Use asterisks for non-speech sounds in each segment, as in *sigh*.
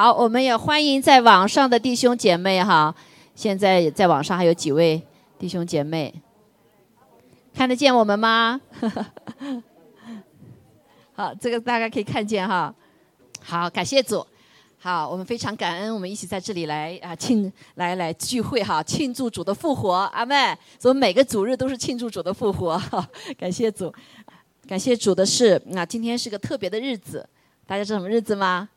好，我们也欢迎在网上的弟兄姐妹哈。现在在网上还有几位弟兄姐妹，看得见我们吗？*laughs* 好，这个大家可以看见哈。好，感谢主。好，我们非常感恩，我们一起在这里来啊庆来来聚会哈，庆祝主的复活，阿妹。所以每个主日都是庆祝主的复活，*laughs* 感谢主，感谢主的是，那今天是个特别的日子，大家知道什么日子吗？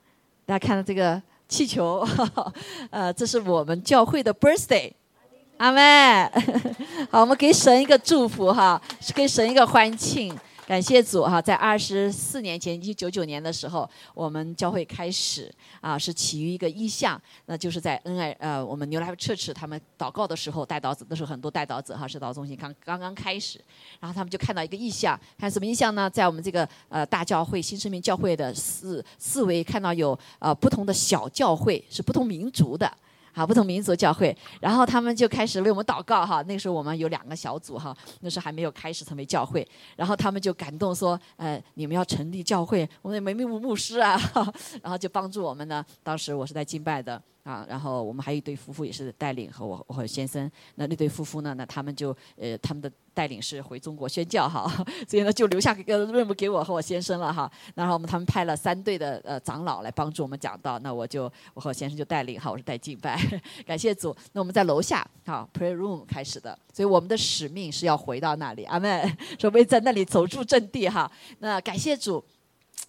大家看到这个气球，*laughs* 呃，这是我们教会的 birthday，阿妹。*laughs* 好，我们给神一个祝福哈，给神一个欢庆。感谢主哈，在二十四年前，一九九九年的时候，我们教会开始啊，是起于一个意向，那就是在恩爱呃，我们牛来彻赤他们祷告的时候，带祷子都是很多带祷子哈，是祷中心刚刚刚开始，然后他们就看到一个意向，看什么意向呢？在我们这个呃大教会新生命教会的四四维看到有呃不同的小教会，是不同民族的。好，不同民族教会，然后他们就开始为我们祷告哈。那时候我们有两个小组哈，那时候还没有开始成为教会，然后他们就感动说，呃，你们要成立教会，我们没没牧牧师啊，*laughs* 然后就帮助我们呢。当时我是在敬拜的。啊，然后我们还有一对夫妇也是带领和我我和先生，那那对夫妇呢，那他们就呃他们的带领是回中国宣教哈，*laughs* 所以呢就留下个任务给我和我先生了哈。然后我们他们派了三队的呃长老来帮助我们讲道，那我就我和先生就带领哈，我是带敬拜，*laughs* 感谢主。那我们在楼下好 prayer room 开始的，所以我们的使命是要回到那里，阿门，准备在那里走住阵地哈。那感谢主，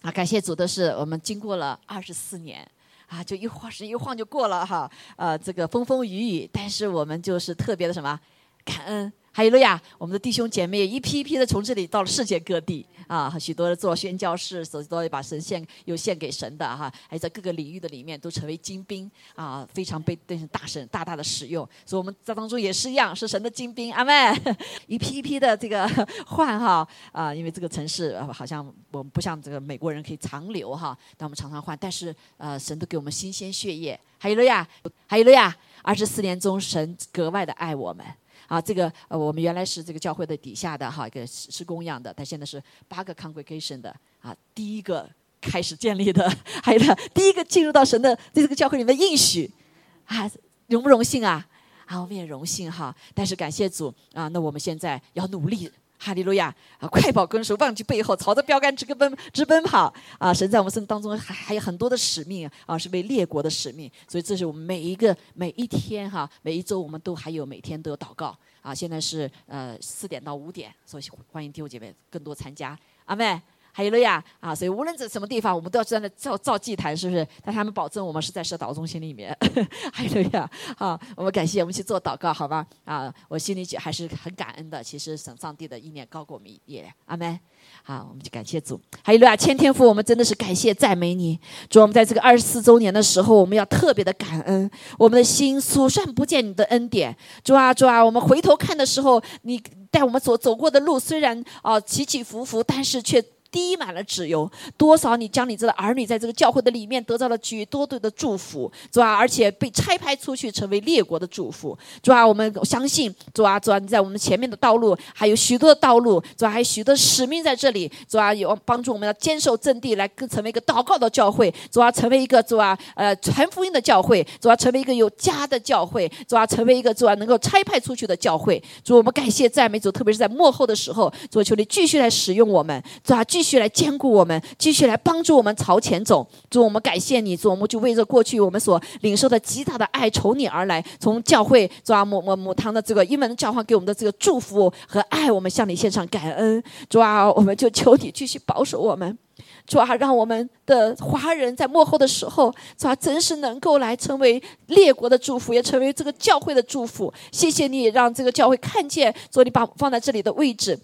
啊感谢主的是我们经过了二十四年。啊，就一晃神一晃就过了哈，呃，这个风风雨雨，但是我们就是特别的什么感恩。还有了呀，我们的弟兄姐妹一批一批的从这里到了世界各地啊，许多做宣教士，许多把神献又献给神的哈，还在各个领域的里面都成为精兵啊，非常被大神大大的使用。所以我们在当中也是一样，是神的精兵，阿妹，*laughs* 一批一批的这个换哈啊，因为这个城市好像我们不像这个美国人可以长留哈，但我们常常换，但是呃，神都给我们新鲜血液。还有了呀，还有了呀，二十四年中神格外的爱我们。啊，这个呃，我们原来是这个教会的底下的哈，一个是供养的，他现在是八个 congregation 的啊，第一个开始建立的，还有他第一个进入到神的这个教会里面应许，啊，荣不荣幸啊？啊，我们也荣幸哈。但是感谢主啊，那我们现在要努力。哈利路亚！啊，快跑跟随，忘记背后，朝着标杆直奔直奔跑！啊，神在我们生当中还还有很多的使命啊，是为列国的使命，所以这是我们每一个每一天哈，每一周我们都还有每天都有祷告啊。现在是呃四点到五点，所以欢迎弟兄姐妹更多参加，阿妹。还有了呀，啊，所以无论在什么地方，我们都要在那造造祭坛，是不是？但他们保证我们是在社祷中心里面。还有了呀，好，我们感谢，我们去做祷告，好吧？啊，我心里还是很感恩的。其实神上帝的意念高过我们一点，阿门。好，我们就感谢主。还有了呀，千天父，我们真的是感谢赞美你。主，我们在这个二十四周年的时候，我们要特别的感恩，我们的心数算不见你的恩典。主啊，主啊，我们回头看的时候，你带我们所走过的路，虽然啊起起伏伏，但是却。滴满了纸油，多少你将你这个儿女在这个教会的里面得到了许多多的祝福，主啊，而且被拆派出去成为列国的祝福，主啊，我们相信，主啊，主啊，你在我们前面的道路还有许多的道路，主啊，还有许多使命在这里，主啊，有帮助我们要坚守阵地，来更成为一个祷告的教会，主啊，成为一个主啊，呃，传福音的教会，主啊，成为一个有家的教会，主啊，成为一个主啊，能够拆派出去的教会，主，我们感谢赞美主，特别是在幕后的时候，主求你继续来使用我们，主啊，继。继续来兼顾我们，继续来帮助我们朝前走。主，我们感谢你，主，我们就为着过去我们所领受的极大的爱，从你而来，从教会主啊母母母堂的这个英文教化给我们的这个祝福和爱，我们向你献上感恩。主啊，我们就求你继续保守我们。主啊，让我们的华人在幕后的时候，主啊，真是能够来成为列国的祝福，也成为这个教会的祝福。谢谢你，让这个教会看见，主，你把放在这里的位置。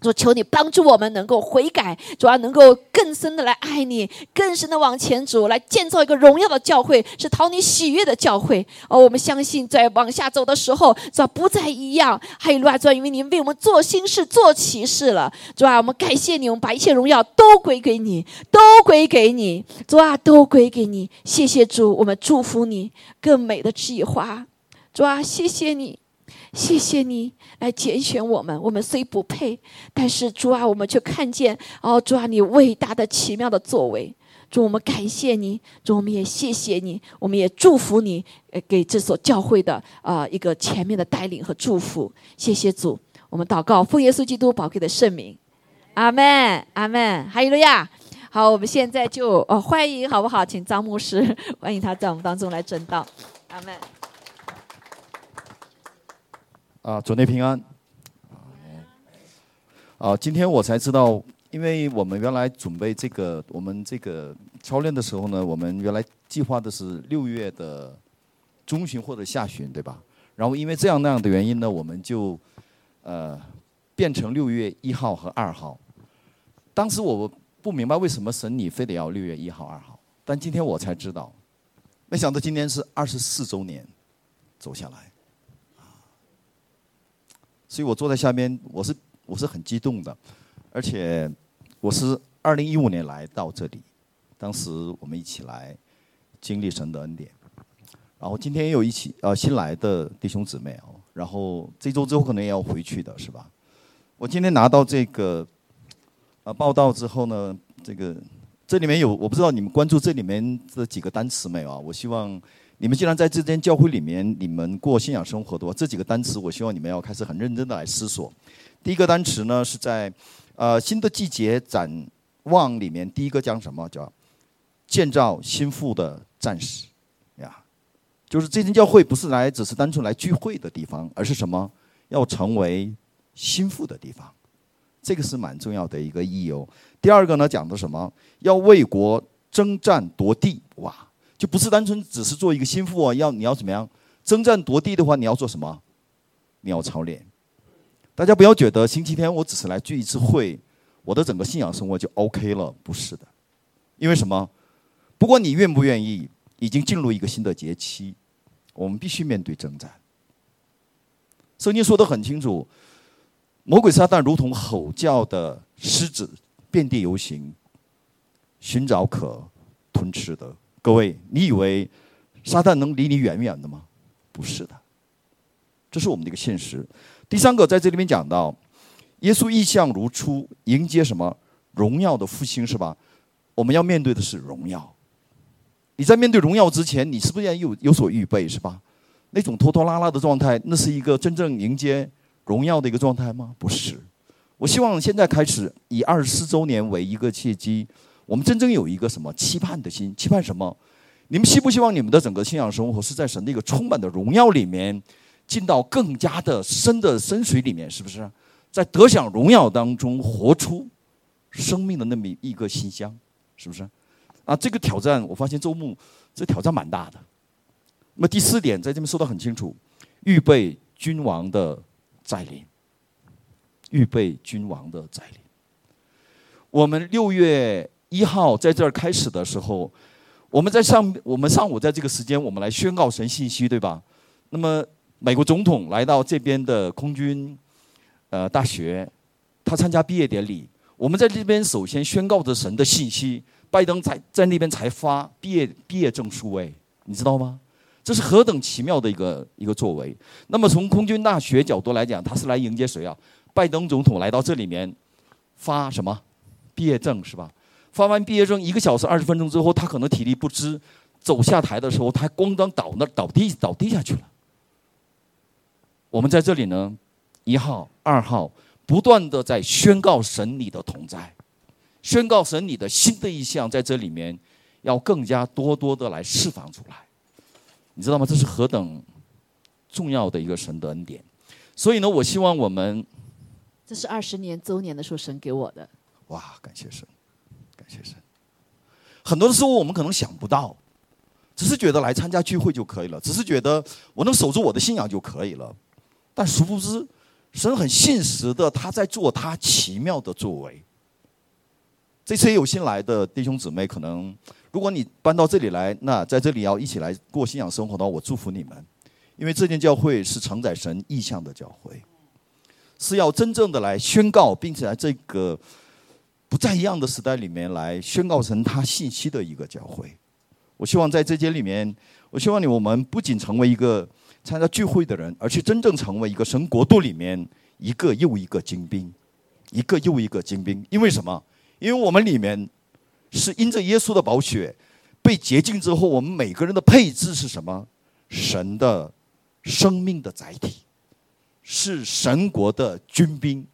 主求你帮助我们能够悔改，主要能够更深的来爱你，更深的往前走，来建造一个荣耀的教会，是讨你喜悦的教会。哦，我们相信在往下走的时候，主要不再一样。还有主要因为您为我们做新事、做奇事了。主啊，我们感谢你，我们把一切荣耀都归给你，都归给你。主啊，都归给你。谢谢主，我们祝福你更美的计划。主啊，谢谢你。谢谢你来拣选我们，我们虽不配，但是主啊，我们却看见哦，主啊，你伟大的、奇妙的作为。主，我们感谢你，主，我们也谢谢你，我们也祝福你，呃，给这所教会的啊一个前面的带领和祝福。谢谢主，我们祷告，奉耶稣基督宝贵的圣名，阿门，阿门。哈利路亚。好，我们现在就呃欢迎，好不好？请张牧师，欢迎他在我们当中来正道，阿门。啊，主内平安。啊，今天我才知道，因为我们原来准备这个我们这个操练的时候呢，我们原来计划的是六月的中旬或者下旬，对吧？然后因为这样那样的原因呢，我们就呃变成六月一号和二号。当时我不明白为什么神你非得要六月一号、二号，但今天我才知道，没想到今天是二十四周年走下来，所以我坐在下边，我是。我是很激动的，而且我是二零一五年来到这里，当时我们一起来经历神的恩典，然后今天也有一起呃新来的弟兄姊妹哦，然后这周之后可能也要回去的是吧？我今天拿到这个呃报道之后呢，这个这里面有我不知道你们关注这里面这几个单词没有啊？我希望你们既然在这间教会里面，你们过信仰生活的话，这几个单词我希望你们要开始很认真的来思索。第一个单词呢是在，呃新的季节展望里面，第一个讲什么叫建造心腹的战士呀？就是这间教会不是来只是单纯来聚会的地方，而是什么？要成为心腹的地方，这个是蛮重要的一个意义哦。第二个呢讲的什么？要为国征战夺地哇，就不是单纯只是做一个心腹啊，要你要怎么样征战夺地的话，你要做什么？你要操练。大家不要觉得星期天我只是来聚一次会，我的整个信仰生活就 OK 了，不是的。因为什么？不管你愿不愿意，已经进入一个新的节期，我们必须面对征战。圣经说的很清楚，魔鬼撒旦如同吼叫的狮子，遍地游行，寻找可吞吃的。各位，你以为撒旦能离你远远的吗？不是的，这是我们的一个现实。第三个在这里面讲到，耶稣意象如初，迎接什么荣耀的复兴是吧？我们要面对的是荣耀。你在面对荣耀之前，你是不是要有有所预备是吧？那种拖拖拉拉的状态，那是一个真正迎接荣耀的一个状态吗？不是。我希望现在开始以二十四周年为一个契机，我们真正有一个什么期盼的心？期盼什么？你们希不希望你们的整个信仰生活是在神的一个充满的荣耀里面？进到更加的深的深水里面，是不是？在得享荣耀当中活出生命的那么一个馨香，是不是？啊，这个挑战，我发现周牧这挑战蛮大的。那么第四点在这边说的很清楚，预备君王的再临，预备君王的再临。我们六月一号在这儿开始的时候，我们在上我们上午在这个时间，我们来宣告神信息，对吧？那么。美国总统来到这边的空军，呃，大学，他参加毕业典礼。我们在这边首先宣告着神的信息，拜登才在那边才发毕业毕业证书，哎，你知道吗？这是何等奇妙的一个一个作为。那么从空军大学角度来讲，他是来迎接谁啊？拜登总统来到这里面发什么毕业证是吧？发完毕业证一个小时二十分钟之后，他可能体力不支，走下台的时候，他咣当倒那倒地倒地下去了。我们在这里呢，一号、二号，不断的在宣告神你的同在，宣告神你的新的意象在这里面，要更加多多的来释放出来，你知道吗？这是何等重要的一个神的恩典。所以呢，我希望我们，这是二十年周年的时候神给我的。哇，感谢神，感谢神。很多的时候我们可能想不到，只是觉得来参加聚会就可以了，只是觉得我能守住我的信仰就可以了。但殊不知，神很现实的，他在做他奇妙的作为。这次也有新来的弟兄姊妹，可能如果你搬到这里来，那在这里要一起来过信仰生活的话，我祝福你们，因为这间教会是承载神意象的教会，是要真正的来宣告，并且在这个不在一样的时代里面来宣告成他信息的一个教会。我希望在这间里面，我希望你我们不仅成为一个。参加聚会的人，而且真正成为一个神国度里面一个又一个精兵，一个又一个精兵。因为什么？因为我们里面是因着耶稣的宝血被洁净之后，我们每个人的配置是什么？神的生命的载体，是神国的军兵。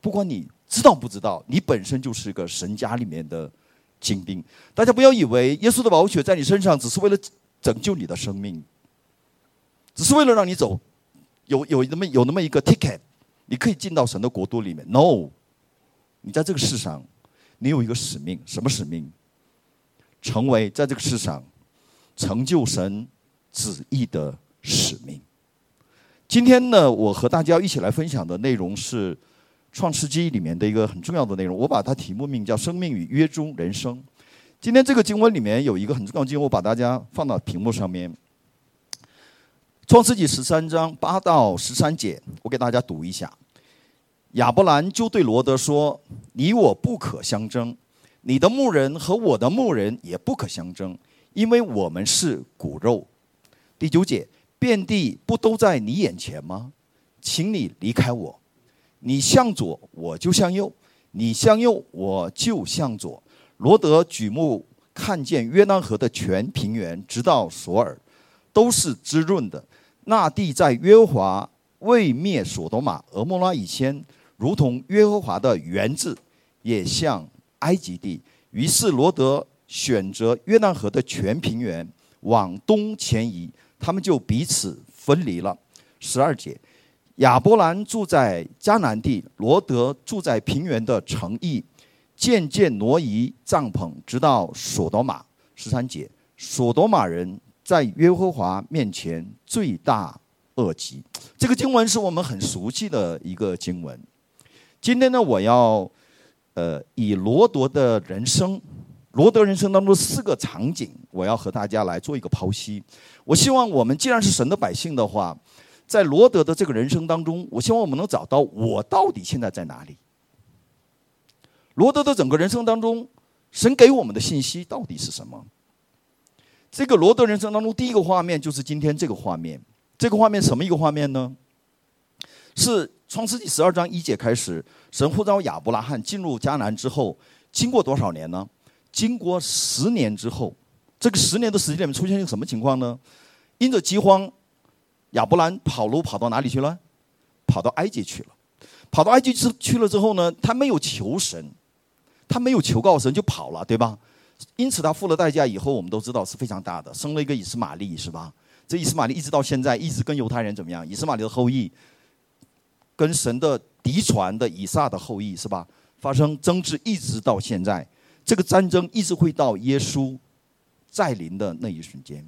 不管你知道不知道，你本身就是个神家里面的精兵。大家不要以为耶稣的宝血在你身上只是为了拯救你的生命，只是为了让你走，有有那么有那么一个 ticket，你可以进到神的国度里面。No，你在这个世上，你有一个使命，什么使命？成为在这个世上成就神旨意的使命。今天呢，我和大家一起来分享的内容是《创世纪》里面的一个很重要的内容，我把它题目命叫“生命与约中人生”。今天这个经文里面有一个很重要的经文，我把大家放到屏幕上面，《创世纪》十三章八到十三节，我给大家读一下。亚伯兰就对罗德说：“你我不可相争。”你的牧人和我的牧人也不可相争，因为我们是骨肉。第九节，遍地不都在你眼前吗？请你离开我，你向左我就向右，你向右我就向左。罗德举目看见约旦河的全平原，直到索尔，都是滋润的。那地在约和华未灭所多玛、俄摩拉以前，如同约和华的园子，也像。埃及地，于是罗德选择约旦河的全平原往东前移，他们就彼此分离了。十二节，亚伯兰住在迦南地，罗德住在平原的城邑，渐渐挪移帐篷，直到索多玛。十三节，索多玛人在约和华面前罪大恶极。这个经文是我们很熟悉的一个经文。今天呢，我要。呃，以罗德的人生，罗德人生当中四个场景，我要和大家来做一个剖析。我希望我们既然是神的百姓的话，在罗德的这个人生当中，我希望我们能找到我到底现在在哪里。罗德的整个人生当中，神给我们的信息到底是什么？这个罗德人生当中第一个画面就是今天这个画面。这个画面什么一个画面呢？是创世纪十二章一节开始，神呼召亚伯拉罕进入迦南之后，经过多少年呢？经过十年之后，这个十年的时间里面出现一个什么情况呢？因着饥荒，亚伯兰跑路跑到哪里去了？跑到埃及去了。跑到埃及去去了之后呢，他没有求神，他没有求告神就跑了，对吧？因此他付了代价以后，我们都知道是非常大的，生了一个以斯玛利，是吧？这以斯玛利一直到现在一直跟犹太人怎么样？以斯玛利的后裔。跟神的嫡传的以撒的后裔是吧？发生争执一直到现在，这个战争一直会到耶稣再临的那一瞬间。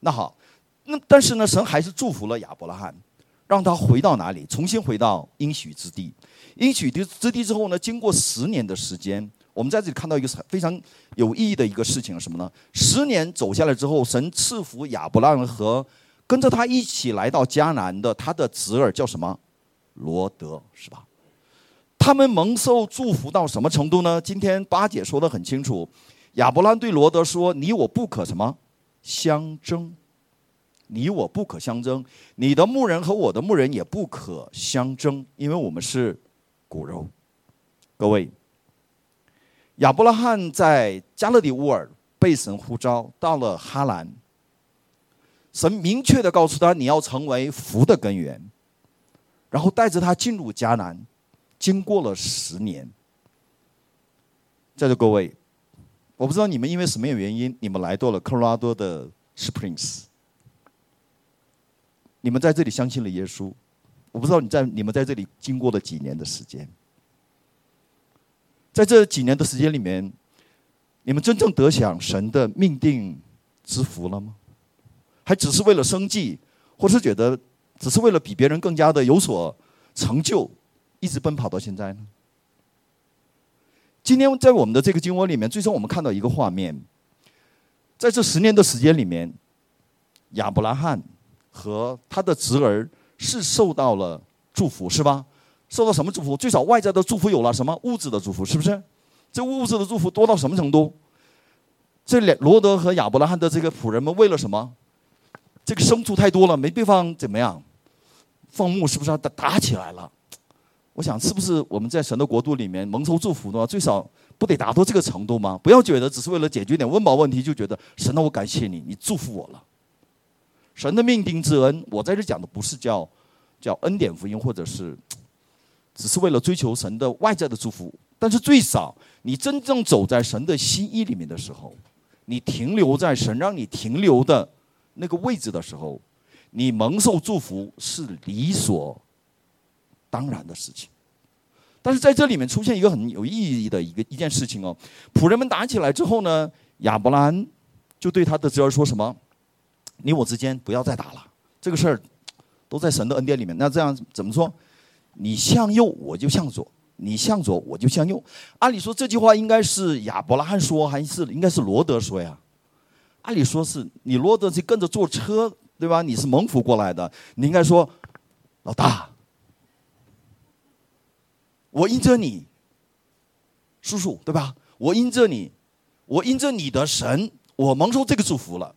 那好，那但是呢，神还是祝福了亚伯拉罕，让他回到哪里？重新回到应许之地。应许之之地之后呢？经过十年的时间，我们在这里看到一个非常有意义的一个事情是什么呢？十年走下来之后，神赐福亚伯拉罕和跟着他一起来到迦南的他的侄儿叫什么？罗德是吧？他们蒙受祝福到什么程度呢？今天八姐说的很清楚，亚伯拉罕对罗德说：“你我不可什么相争，你我不可相争，你的牧人和我的牧人也不可相争，因为我们是骨肉。”各位，亚伯拉罕在加勒底乌尔被神呼召到了哈兰，神明确的告诉他：“你要成为福的根源。”然后带着他进入迦南，经过了十年。在座各位，我不知道你们因为什么原因，你们来到了科罗拉多的 Springs，你们在这里相信了耶稣。我不知道你在你们在这里经过了几年的时间，在这几年的时间里面，你们真正得享神的命定之福了吗？还只是为了生计，或是觉得？只是为了比别人更加的有所成就，一直奔跑到现在呢。今天在我们的这个经文里面，最终我们看到一个画面，在这十年的时间里面，亚伯拉罕和他的侄儿是受到了祝福，是吧？受到什么祝福？最少外在的祝福有了什么物质的祝福，是不是？这物质的祝福多到什么程度？这两罗德和亚伯拉罕的这个仆人们为了什么？这个牲畜太多了，没地方怎么样？放牧是不是要打打起来了？我想是不是我们在神的国度里面蒙受祝福呢？最少不得达到这个程度吗？不要觉得只是为了解决点温饱问题，就觉得神那，我感谢你，你祝福我了。神的命定之恩，我在这讲的不是叫叫恩典福音，或者是 *tsk* 只是为了追求神的外在的祝福。但是最少你真正走在神的心意里面的时候，你停留在神让你停留的那个位置的时候，你蒙受祝福是理所。当然的事情，但是在这里面出现一个很有意义的一个一件事情哦。仆人们打起来之后呢，亚伯兰就对他的侄儿说什么：“你我之间不要再打了，这个事儿都在神的恩典里面。那这样怎么说？你向右我就向左，你向左我就向右。按理说这句话应该是亚伯拉罕说，还是应该是罗德说呀？按理说是你罗德是跟着坐车对吧？你是蒙福过来的，你应该说老大。”我因着你，叔叔对吧？我因着你，我因着你的神，我蒙受这个祝福了。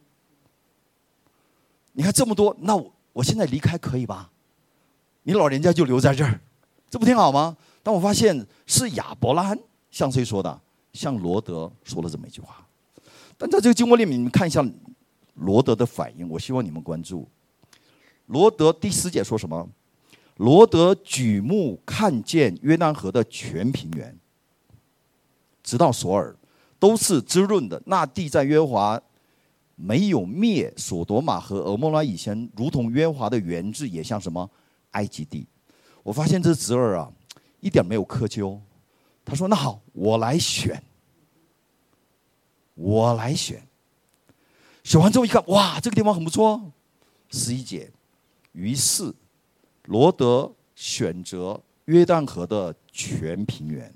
你看这么多，那我我现在离开可以吧？你老人家就留在这儿，这不挺好吗？但我发现是亚伯拉罕向谁说的？向罗德说了这么一句话。但在这个经文里面，你们看一下罗德的反应。我希望你们关注罗德第四节说什么？罗德举目看见约旦河的全平原，直到索尔，都是滋润的。那地在约华没有灭索多玛和俄摩拉以前，如同约华的原质，也像什么埃及地。我发现这侄儿啊，一点没有苛求。他说：“那好，我来选，我来选。”选完之后一看，哇，这个地方很不错。十一节，于是。罗德选择约旦河的全平原。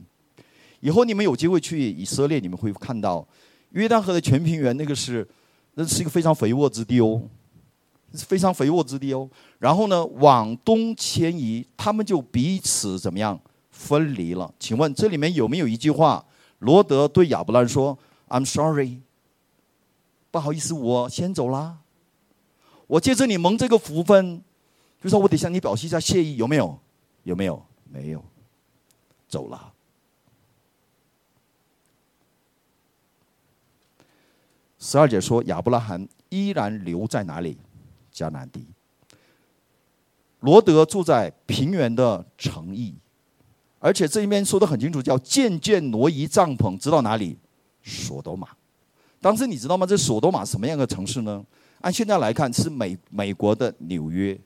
以后你们有机会去以色列，你们会看到约旦河的全平原，那个是那是一个非常肥沃之地哦，非常肥沃之地哦。然后呢，往东迁移，他们就彼此怎么样分离了？请问这里面有没有一句话？罗德对亚伯兰说：“I'm sorry，不好意思，我先走啦。我借着你蒙这个福分。”就说我得向你表示一下谢意，有没有？有没有？没有，走了。十二节说亚伯拉罕依然留在哪里？迦南地。罗德住在平原的城邑，而且这里面说的很清楚，叫渐渐挪移帐篷，知道哪里？索多玛。当时你知道吗？这索多玛什么样的城市呢？按现在来看，是美美国的纽约。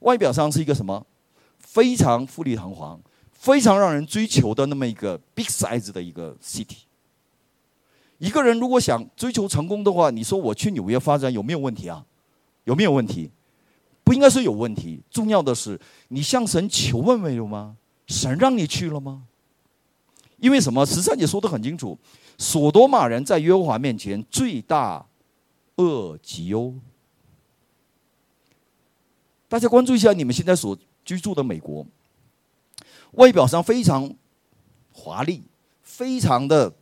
外表上是一个什么？非常富丽堂皇、非常让人追求的那么一个 big size 的一个 city。一个人如果想追求成功的话，你说我去纽约发展有没有问题啊？有没有问题？不应该说有问题。重要的是，你向神求问没有吗？神让你去了吗？因为什么？十三姐说的很清楚，索多玛人在耶和华面前罪大恶极哦。大家关注一下你们现在所居住的美国，外表上非常华丽，非常的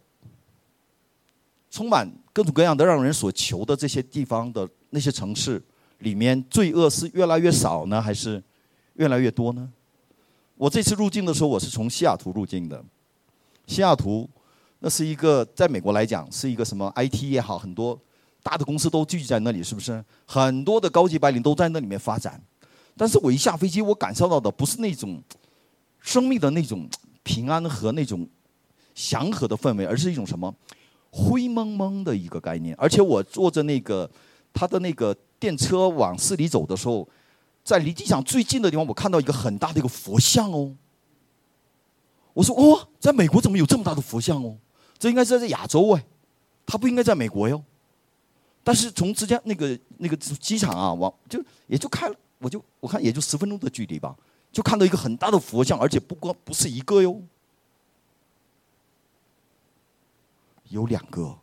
充满各种各样的让人所求的这些地方的那些城市里面，罪恶是越来越少呢，还是越来越多呢？我这次入境的时候，我是从西雅图入境的。西雅图那是一个在美国来讲是一个什么 IT 也好，很多大的公司都聚集在那里，是不是？很多的高级白领都在那里面发展。但是我一下飞机，我感受到的不是那种生命的那种平安和那种祥和的氛围，而是一种什么灰蒙蒙的一个概念。而且我坐着那个他的那个电车往市里走的时候，在离机场最近的地方，我看到一个很大的一个佛像哦。我说哦，在美国怎么有这么大的佛像哦？这应该是在亚洲哎，它不应该在美国哟。但是从之前那个那个机场啊，往就也就开了。我就我看也就十分钟的距离吧，就看到一个很大的佛像，而且不光不是一个哟，有两个。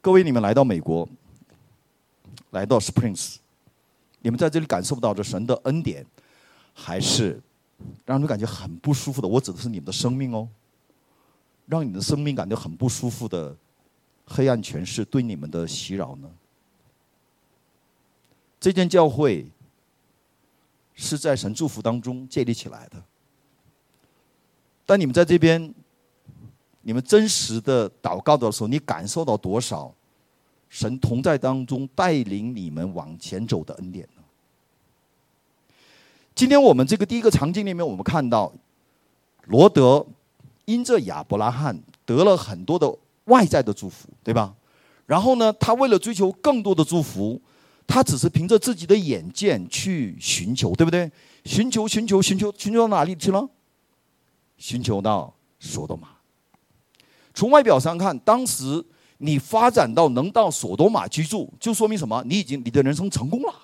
各位，你们来到美国，来到 Springs，你们在这里感受不到这神的恩典，还是让人感觉很不舒服的？我指的是你们的生命哦，让你的生命感觉很不舒服的黑暗权势对你们的袭扰呢？这间教会是在神祝福当中建立起来的。当你们在这边，你们真实的祷告的时候，你感受到多少神同在当中带领你们往前走的恩典呢？今天我们这个第一个场景里面，我们看到罗德因着亚伯拉罕得了很多的外在的祝福，对吧？然后呢，他为了追求更多的祝福，他只是凭着自己的眼见去寻求，对不对？寻求，寻求，寻求，寻求到哪里去了？寻求到索多玛。从外表上看，当时你发展到能到索多玛居住，就说明什么？你已经你的人生成功了。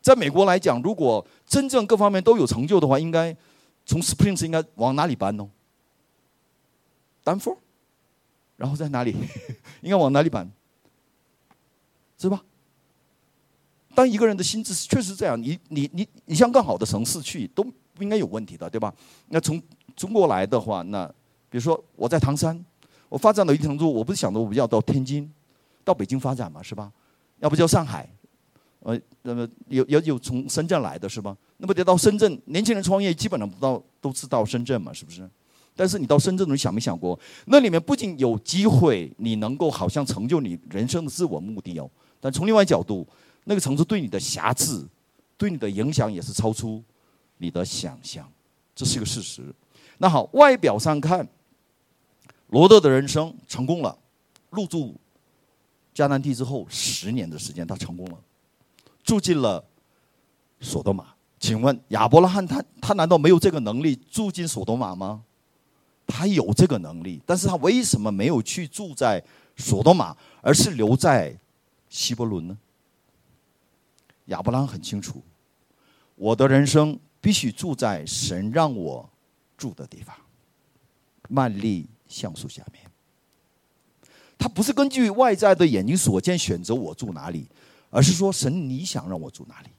在美国来讲，如果真正各方面都有成就的话，应该从 Springs 应该往哪里搬呢？丹佛，然后在哪里？*laughs* 应该往哪里搬？是吧？当一个人的心智确实这样，你你你你向更好的城市去，都不应该有问题的，对吧？那从中国来的话，那比如说我在唐山，我发展到一定程度，我不是想着我要到天津、到北京发展嘛，是吧？要不叫上海，呃，那么有有有从深圳来的是吧？那么得到深圳，年轻人创业基本上不到都是到深圳嘛，是不是？但是你到深圳，你想没想过，那里面不仅有机会，你能够好像成就你人生的自我目的哦，但从另外角度，那个城市对你的瑕疵，对你的影响也是超出你的想象，这是一个事实。那好，外表上看，罗德的人生成功了，入住迦南地之后，十年的时间他成功了，住进了索多玛。请问亚伯拉罕他他难道没有这个能力住进索多玛吗？他有这个能力，但是他为什么没有去住在索多玛，而是留在希伯伦呢？亚伯拉罕很清楚，我的人生必须住在神让我住的地方。曼利橡树下面，他不是根据外在的眼睛所见选择我住哪里，而是说神你想让我住哪里。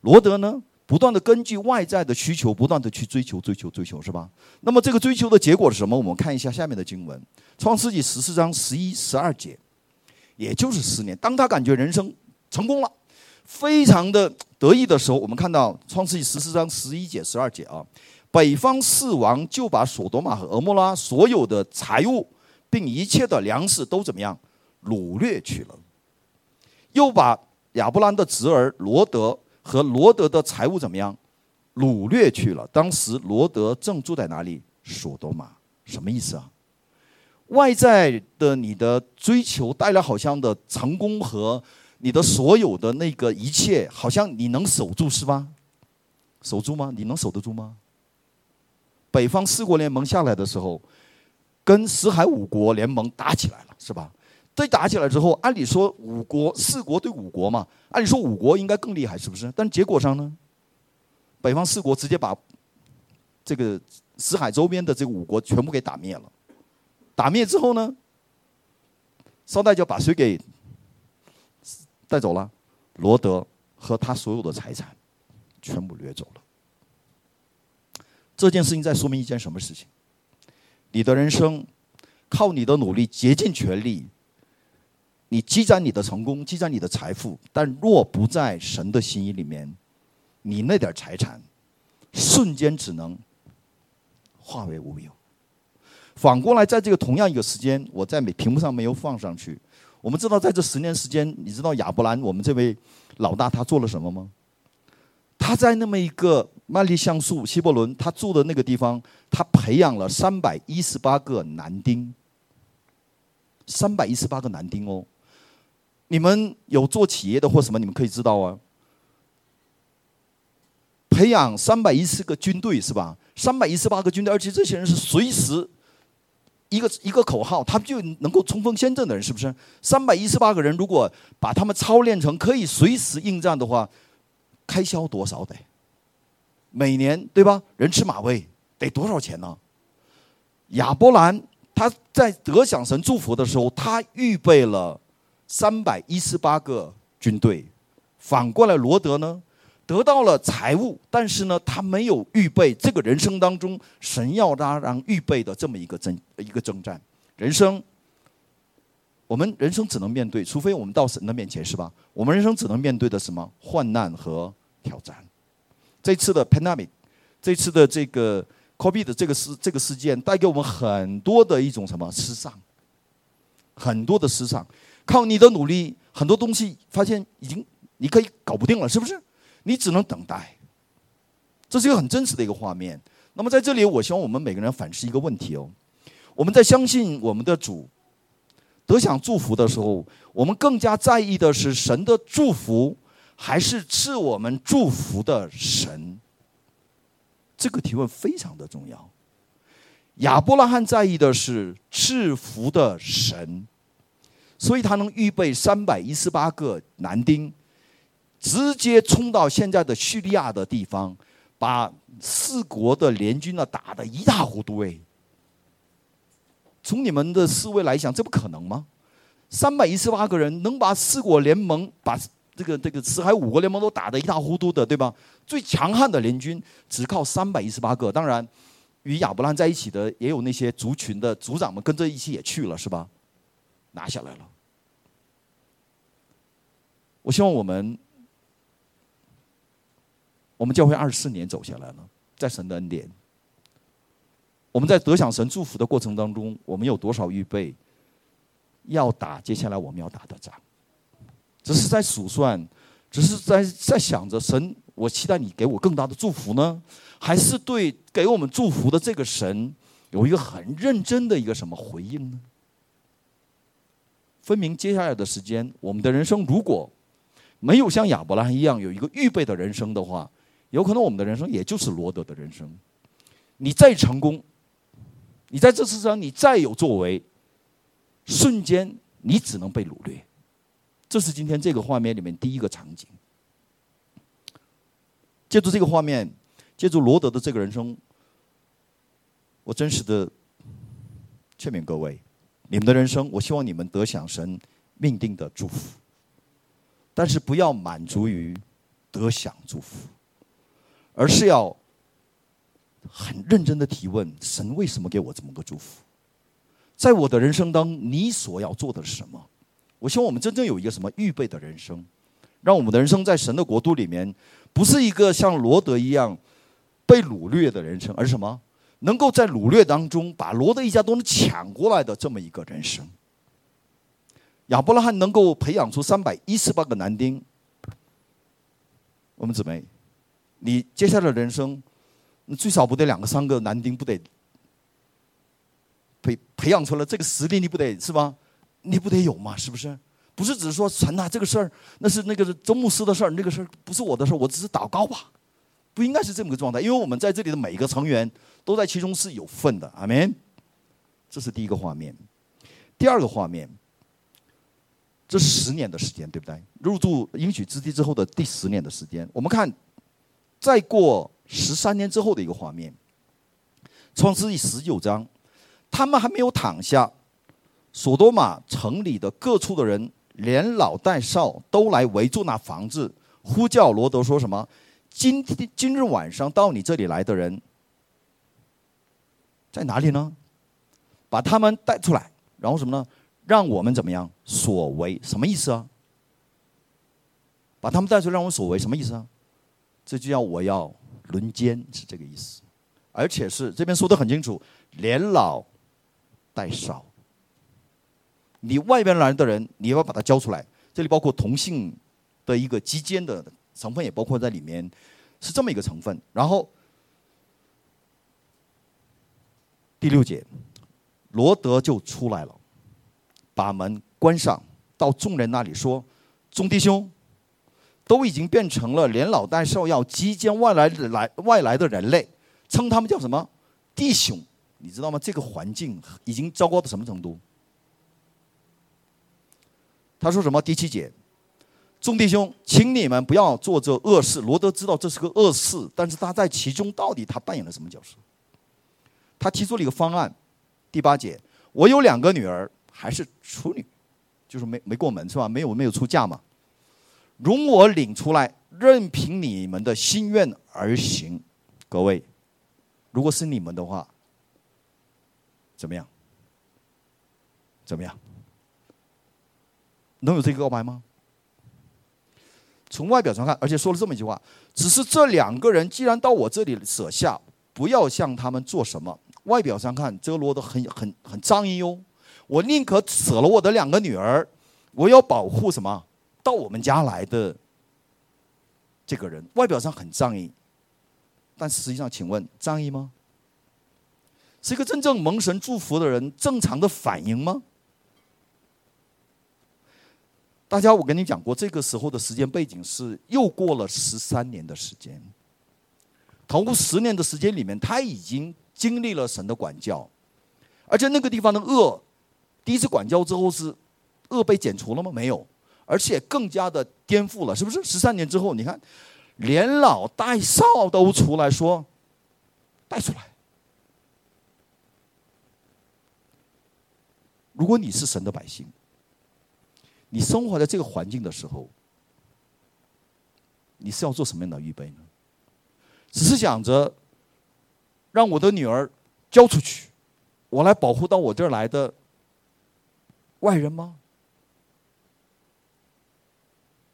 罗德呢？不断的根据外在的需求，不断的去追求、追求、追求，是吧？那么这个追求的结果是什么？我们看一下下面的经文，《创世纪十四章十一、十二节，也就是十年。当他感觉人生成功了，非常的得意的时候，我们看到《创世纪十四章十一节、十二节啊，北方四王就把索多玛和俄摩拉所有的财物，并一切的粮食都怎么样掳掠去了，又把亚伯兰的侄儿罗德。和罗德的财物怎么样？掳掠去了。当时罗德正住在哪里？索多玛。什么意思啊？外在的你的追求带来好像的成功和你的所有的那个一切，好像你能守住是吧？守住吗？你能守得住吗？北方四国联盟下来的时候，跟死海五国联盟打起来了，是吧？这打起来之后，按理说五国四国对五国嘛，按理说五国应该更厉害，是不是？但结果上呢，北方四国直接把这个死海周边的这个五国全部给打灭了。打灭之后呢，捎带就把谁给带走了？罗德和他所有的财产全部掠走了。这件事情在说明一件什么事情？你的人生靠你的努力，竭尽全力。你积攒你的成功，积攒你的财富，但若不在神的心意里面，你那点财产，瞬间只能化为乌有。反过来，在这个同样一个时间，我在美屏幕上没有放上去。我们知道，在这十年时间，你知道亚伯兰我们这位老大他做了什么吗？他在那么一个曼利橡树希伯伦，他住的那个地方，他培养了三百一十八个男丁，三百一十八个男丁哦。你们有做企业的或什么，你们可以知道啊。培养三百一十个军队是吧？三百一十八个军队，而且这些人是随时一个一个口号，他们就能够冲锋陷阵的人，是不是？三百一十八个人，如果把他们操练成可以随时应战的话，开销多少得？每年对吧？人吃马喂，得多少钱呢？亚伯兰他在得享神祝福的时候，他预备了。三百一十八个军队，反过来罗德呢，得到了财物，但是呢，他没有预备这个人生当中神要他让预备的这么一个征一个征战。人生，我们人生只能面对，除非我们到神的面前，是吧？我们人生只能面对的什么患难和挑战。这次的 pandemic，这次的这个 COVID 的这个事这个事件，带给我们很多的一种什么失丧，很多的失丧。靠你的努力，很多东西发现已经你可以搞不定了，是不是？你只能等待。这是一个很真实的一个画面。那么在这里，我希望我们每个人反思一个问题哦：我们在相信我们的主得享祝福的时候，我们更加在意的是神的祝福，还是赐我们祝福的神？这个提问非常的重要。亚伯拉罕在意的是赐福的神。所以他能预备三百一十八个男丁，直接冲到现在的叙利亚的地方，把四国的联军呢打得一塌糊涂。哎，从你们的思维来讲，这不可能吗？三百一十八个人能把四国联盟把这个这个四海五国联盟都打得一塌糊涂的，对吧？最强悍的联军只靠三百一十八个，当然与亚伯兰在一起的也有那些族群的族长们跟着一起也去了，是吧？拿下来了。我希望我们，我们教会二十四年走下来了，在神的恩典，我们在得享神祝福的过程当中，我们有多少预备，要打接下来我们要打的仗？只是在数算，只是在在想着神，我期待你给我更大的祝福呢，还是对给我们祝福的这个神有一个很认真的一个什么回应呢？分明接下来的时间，我们的人生如果。没有像亚伯拉罕一样有一个预备的人生的话，有可能我们的人生也就是罗德的人生。你再成功，你在这世上你再有作为，瞬间你只能被掳掠。这是今天这个画面里面第一个场景。借助这个画面，借助罗德的这个人生，我真实的劝勉各位：你们的人生，我希望你们得享神命定的祝福。但是不要满足于得享祝福，而是要很认真的提问：神为什么给我这么个祝福？在我的人生当中，你所要做的是什么？我希望我们真正有一个什么预备的人生，让我们的人生在神的国度里面，不是一个像罗德一样被掳掠的人生，而是什么？能够在掳掠当中把罗德一家都能抢过来的这么一个人生。亚伯拉罕能够培养出三百一十八个男丁，我们姊妹，你接下来的人生，你最少不得两个、三个男丁，不得培培养出来这个实力，你不得是吧？你不得有嘛？是不是？不是只是说传达，这个事儿那是那个周牧师的事儿，那个事儿不是我的事儿，我只是祷告吧，不应该是这么个状态。因为我们在这里的每一个成员都在其中是有份的，阿门。这是第一个画面，第二个画面。这十年的时间，对不对？入住应许之地之后的第十年的时间，我们看，再过十三年之后的一个画面。创世纪十九章，他们还没有躺下，索多玛城里的各处的人，连老带少都来围住那房子，呼叫罗德说什么：“今天今日晚上到你这里来的人，在哪里呢？把他们带出来，然后什么呢？”让我们怎么样所为？什么意思啊？把他们带出来让我们所为，什么意思啊？这就叫我要轮奸，是这个意思。而且是这边说的很清楚，连老带少。你外边来的人，你要把他交出来。这里包括同性的一个基奸的成分，也包括在里面，是这么一个成分。然后第六节，罗德就出来了。把门关上，到众人那里说：“众弟兄，都已经变成了连老带少要击剑外来来外来的人类，称他们叫什么弟兄？你知道吗？这个环境已经糟糕到什么程度？”他说什么？第七节，众弟兄，请你们不要做这恶事。罗德知道这是个恶事，但是他在其中到底他扮演了什么角色？他提出了一个方案。第八节，我有两个女儿。还是处女，就是没没过门是吧？没有没有出嫁嘛？容我领出来，任凭你们的心愿而行。各位，如果是你们的话，怎么样？怎么样？能有这个告白吗？从外表上看，而且说了这么一句话：只是这两个人既然到我这里舍下，不要向他们做什么。外表上看，这个罗德很很很仗义哟。我宁可舍了我的两个女儿，我要保护什么？到我们家来的这个人，外表上很仗义，但实际上，请问仗义吗？是一个真正蒙神祝福的人正常的反应吗？大家，我跟你讲过，这个时候的时间背景是又过了十三年的时间。头十年的时间里面，他已经经历了神的管教，而且那个地方的恶，第一次管教之后是恶被剪除了吗？没有，而且更加的颠覆了，是不是？十三年之后，你看，连老带少都出来说，带出来。如果你是神的百姓，你生活在这个环境的时候，你是要做什么样的预备呢？只是想着让我的女儿交出去，我来保护到我这儿来的外人吗？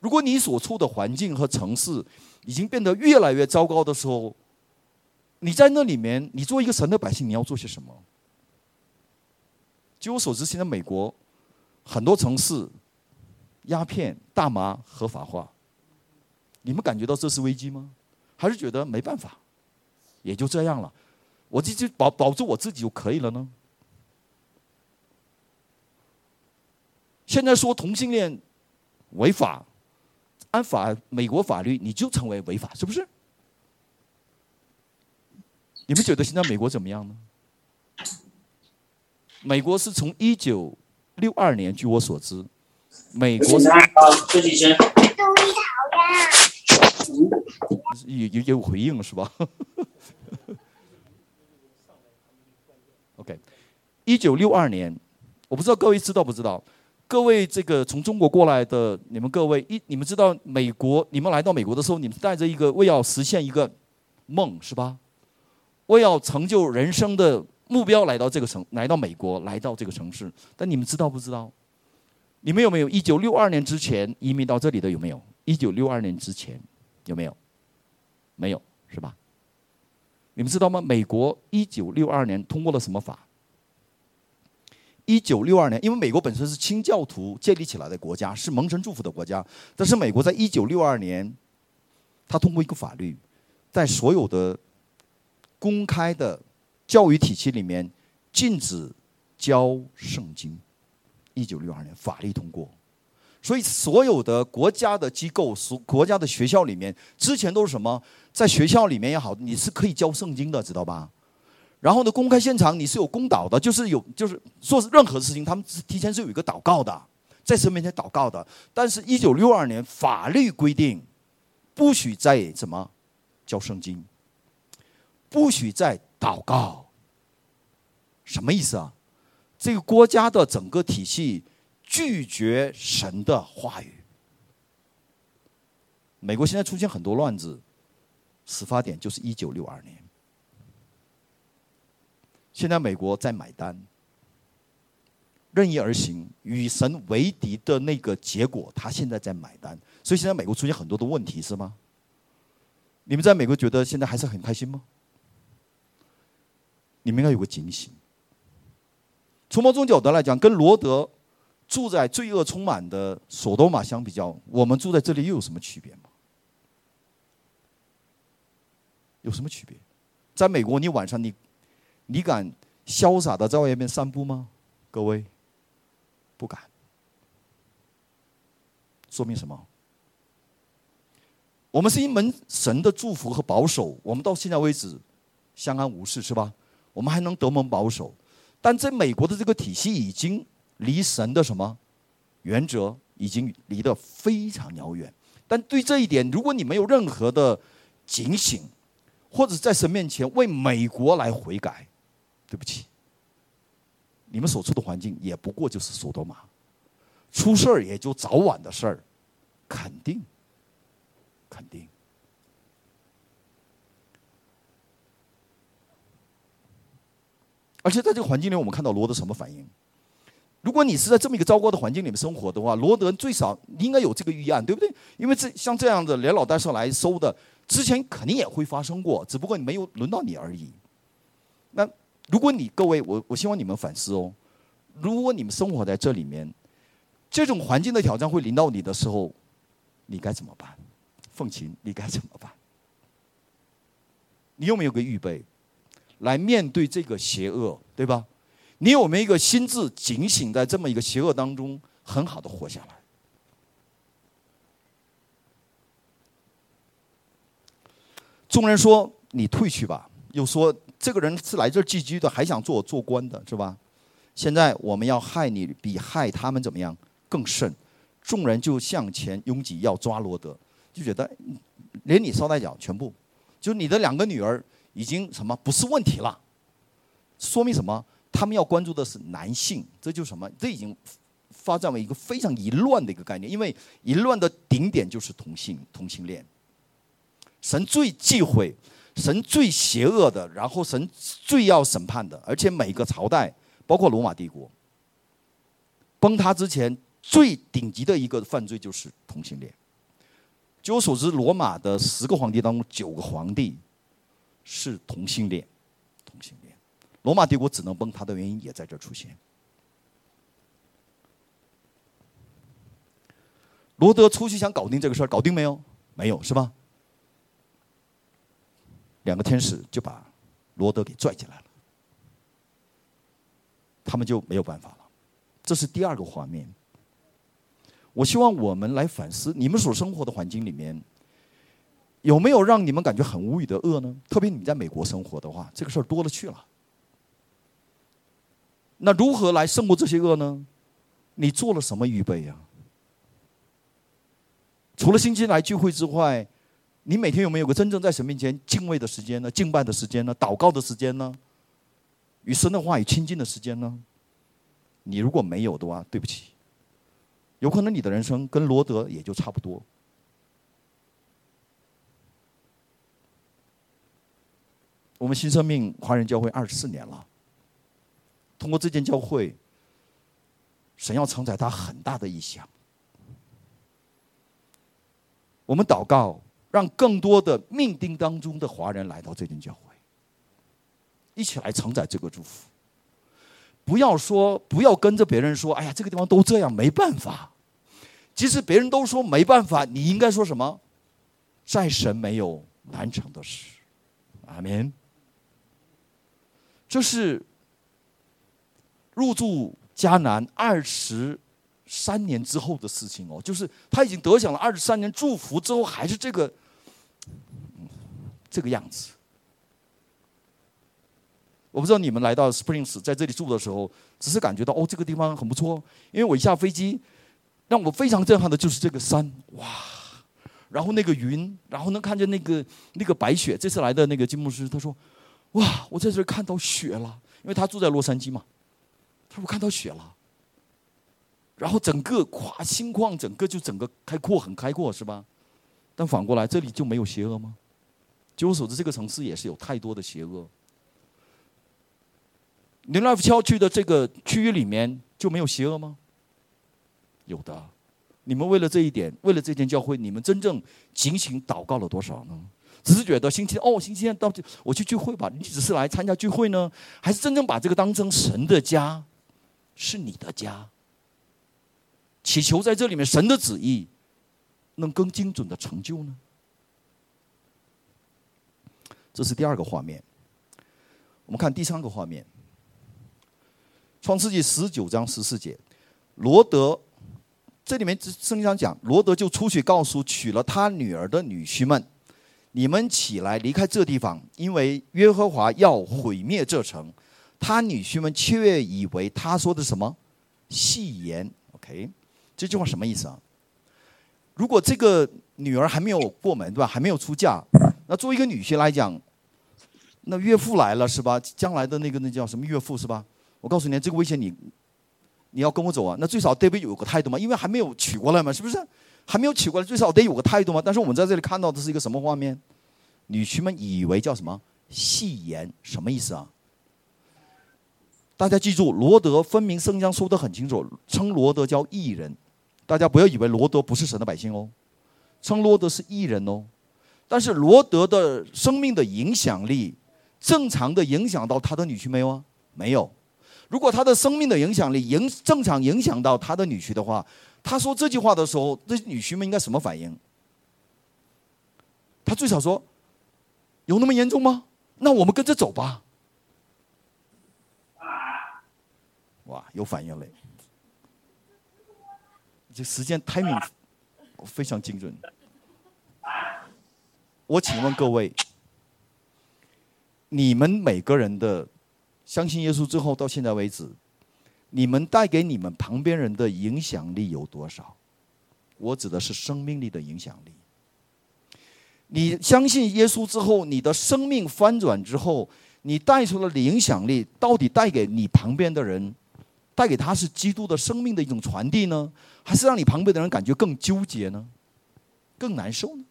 如果你所处的环境和城市已经变得越来越糟糕的时候，你在那里面，你作为一个神的百姓，你要做些什么？据我所知，现在美国很多城市鸦片、大麻合法化，你们感觉到这是危机吗？还是觉得没办法，也就这样了，我就就保保住我自己就可以了呢？现在说同性恋违法，按法美国法律你就成为违法，是不是？你们觉得现在美国怎么样呢？美国是从一九六二年，据我所知，美国。有有有回应是吧？*laughs* OK，一九六二年，我不知道各位知道不知道？各位这个从中国过来的，你们各位一你们知道美国？你们来到美国的时候，你们带着一个为要实现一个梦是吧？为要成就人生的目标来到这个城，来到美国，来到这个城市。但你们知道不知道？你们有没有一九六二年之前移民到这里的有没有？一九六二年之前有没有？没有是吧？你们知道吗？美国一九六二年通过了什么法？一九六二年，因为美国本身是清教徒建立起来的国家，是蒙神祝福的国家。但是美国在一九六二年，他通过一个法律，在所有的公开的教育体系里面禁止教圣经。一九六二年法律通过。所以，所有的国家的机构、所国家的学校里面，之前都是什么？在学校里面也好，你是可以教圣经的，知道吧？然后呢，公开现场你是有公祷的，就是有，就是做任何事情，他们是提前是有一个祷告的，在神面前祷告的。但是，一九六二年法律规定，不许再怎么教圣经，不许再祷告。什么意思啊？这个国家的整个体系。拒绝神的话语。美国现在出现很多乱子，始发点就是一九六二年。现在美国在买单，任意而行，与神为敌的那个结果，他现在在买单。所以现在美国出现很多的问题，是吗？你们在美国觉得现在还是很开心吗？你们应该有个警醒。从某种角度来讲，跟罗德。住在罪恶充满的索多玛相比较，我们住在这里又有什么区别吗？有什么区别？在美国，你晚上你，你敢潇洒的在外面散步吗？各位，不敢。说明什么？我们是一门神的祝福和保守，我们到现在为止相安无事，是吧？我们还能得蒙保守，但在美国的这个体系已经。离神的什么原则已经离得非常遥远，但对这一点，如果你没有任何的警醒，或者在神面前为美国来悔改，对不起，你们所处的环境也不过就是索多玛，出事儿也就早晚的事儿，肯定，肯定。而且在这个环境里，我们看到罗德什么反应？如果你是在这么一个糟糕的环境里面生活的话，罗德最少应该有这个预案，对不对？因为这像这样的连老带少来收的，之前肯定也会发生过，只不过你没有轮到你而已。如果你各位，我我希望你们反思哦，如果你们生活在这里面，这种环境的挑战会临到你的时候，你该怎么办？凤琴，你该怎么办？你有没有个预备，来面对这个邪恶，对吧？你有没有一个心智警醒，在这么一个邪恶当中，很好的活下来？众人说：“你退去吧。”又说：“这个人是来这寄居的，还想做做官的，是吧？”现在我们要害你，比害他们怎么样更甚？众人就向前拥挤，要抓罗德，就觉得连你捎带脚全部。就你的两个女儿已经什么不是问题了，说明什么？他们要关注的是男性，这就是什么？这已经发展为一个非常淫乱的一个概念，因为淫乱的顶点就是同性同性恋。神最忌讳，神最邪恶的，然后神最要审判的，而且每个朝代，包括罗马帝国，崩塌之前最顶级的一个犯罪就是同性恋。据我所知，罗马的十个皇帝当中，九个皇帝是同性恋。同性恋，罗马帝国只能崩塌的原因也在这出现。罗德出去想搞定这个事儿，搞定没有？没有，是吧？两个天使就把罗德给拽起来了，他们就没有办法了。这是第二个画面。我希望我们来反思，你们所生活的环境里面，有没有让你们感觉很无语的恶呢？特别你在美国生活的话，这个事儿多了去了。那如何来胜过这些恶呢？你做了什么预备呀？除了星期来聚会之外，你每天有没有个真正在神面前敬畏的时间呢？敬拜的时间呢？祷告的时间呢？与神的话语亲近的时间呢？你如果没有的话，对不起。有可能你的人生跟罗德也就差不多。我们新生命华人教会二十四年了，通过这间教会，神要承载他很大的意向。我们祷告，让更多的命定当中的华人来到这间教会，一起来承载这个祝福。不要说，不要跟着别人说，哎呀，这个地方都这样，没办法。即使别人都说没办法，你应该说什么？在神没有难成的事。阿门。这是入住迦南二十三年之后的事情哦，就是他已经得享了二十三年祝福之后，还是这个这个样子。我不知道你们来到 Springs 在这里住的时候，只是感觉到哦，这个地方很不错。因为我一下飞机，让我非常震撼的就是这个山，哇！然后那个云，然后能看见那个那个白雪。这次来的那个金牧师他说：“哇，我在这看到雪了。”因为他住在洛杉矶嘛，他说：“我看到雪了。”然后整个跨心旷，整个就整个开阔，很开阔，是吧？但反过来，这里就没有邪恶吗？据我所知，这个城市也是有太多的邪恶。林拉夫郊区的这个区域里面就没有邪恶吗？有的。你们为了这一点，为了这间教会，你们真正警醒祷告了多少呢？只是觉得星期哦，星期天到底我去聚会吧？你只是来参加聚会呢，还是真正把这个当成神的家，是你的家？祈求在这里面神的旨意能更精准的成就呢？这是第二个画面。我们看第三个画面。创世纪十九章十四节，罗德，这里面圣经上讲，罗德就出去告诉娶了他女儿的女婿们：“你们起来离开这地方，因为约和华要毁灭这城。”他女婿们却以为他说的什么戏言。OK，这句话什么意思啊？如果这个女儿还没有过门，对吧？还没有出嫁，那作为一个女婿来讲，那岳父来了是吧？将来的那个那叫什么岳父是吧？我告诉你，这个危险你，你要跟我走啊！那最少得有个态度嘛，因为还没有娶过来嘛，是不是？还没有娶过来，最少得有个态度嘛。但是我们在这里看到的是一个什么画面？女婿们以为叫什么戏言？什么意思啊？大家记住，罗德分明生姜说得很清楚，称罗德叫义人。大家不要以为罗德不是神的百姓哦，称罗德是异人哦。但是罗德的生命的影响力，正常的影响到他的女婿没有啊？没有。如果他的生命的影响力影正常影响到他的女婿的话，他说这句话的时候，这女婿们应该什么反应？他最少说：“有那么严重吗？那我们跟着走吧。”哇，有反应嘞！这时间 timing 非常精准。我请问各位，你们每个人的相信耶稣之后到现在为止，你们带给你们旁边人的影响力有多少？我指的是生命力的影响力。你相信耶稣之后，你的生命翻转之后，你带出了的影响力，到底带给你旁边的人，带给他是基督的生命的一种传递呢，还是让你旁边的人感觉更纠结呢，更难受呢？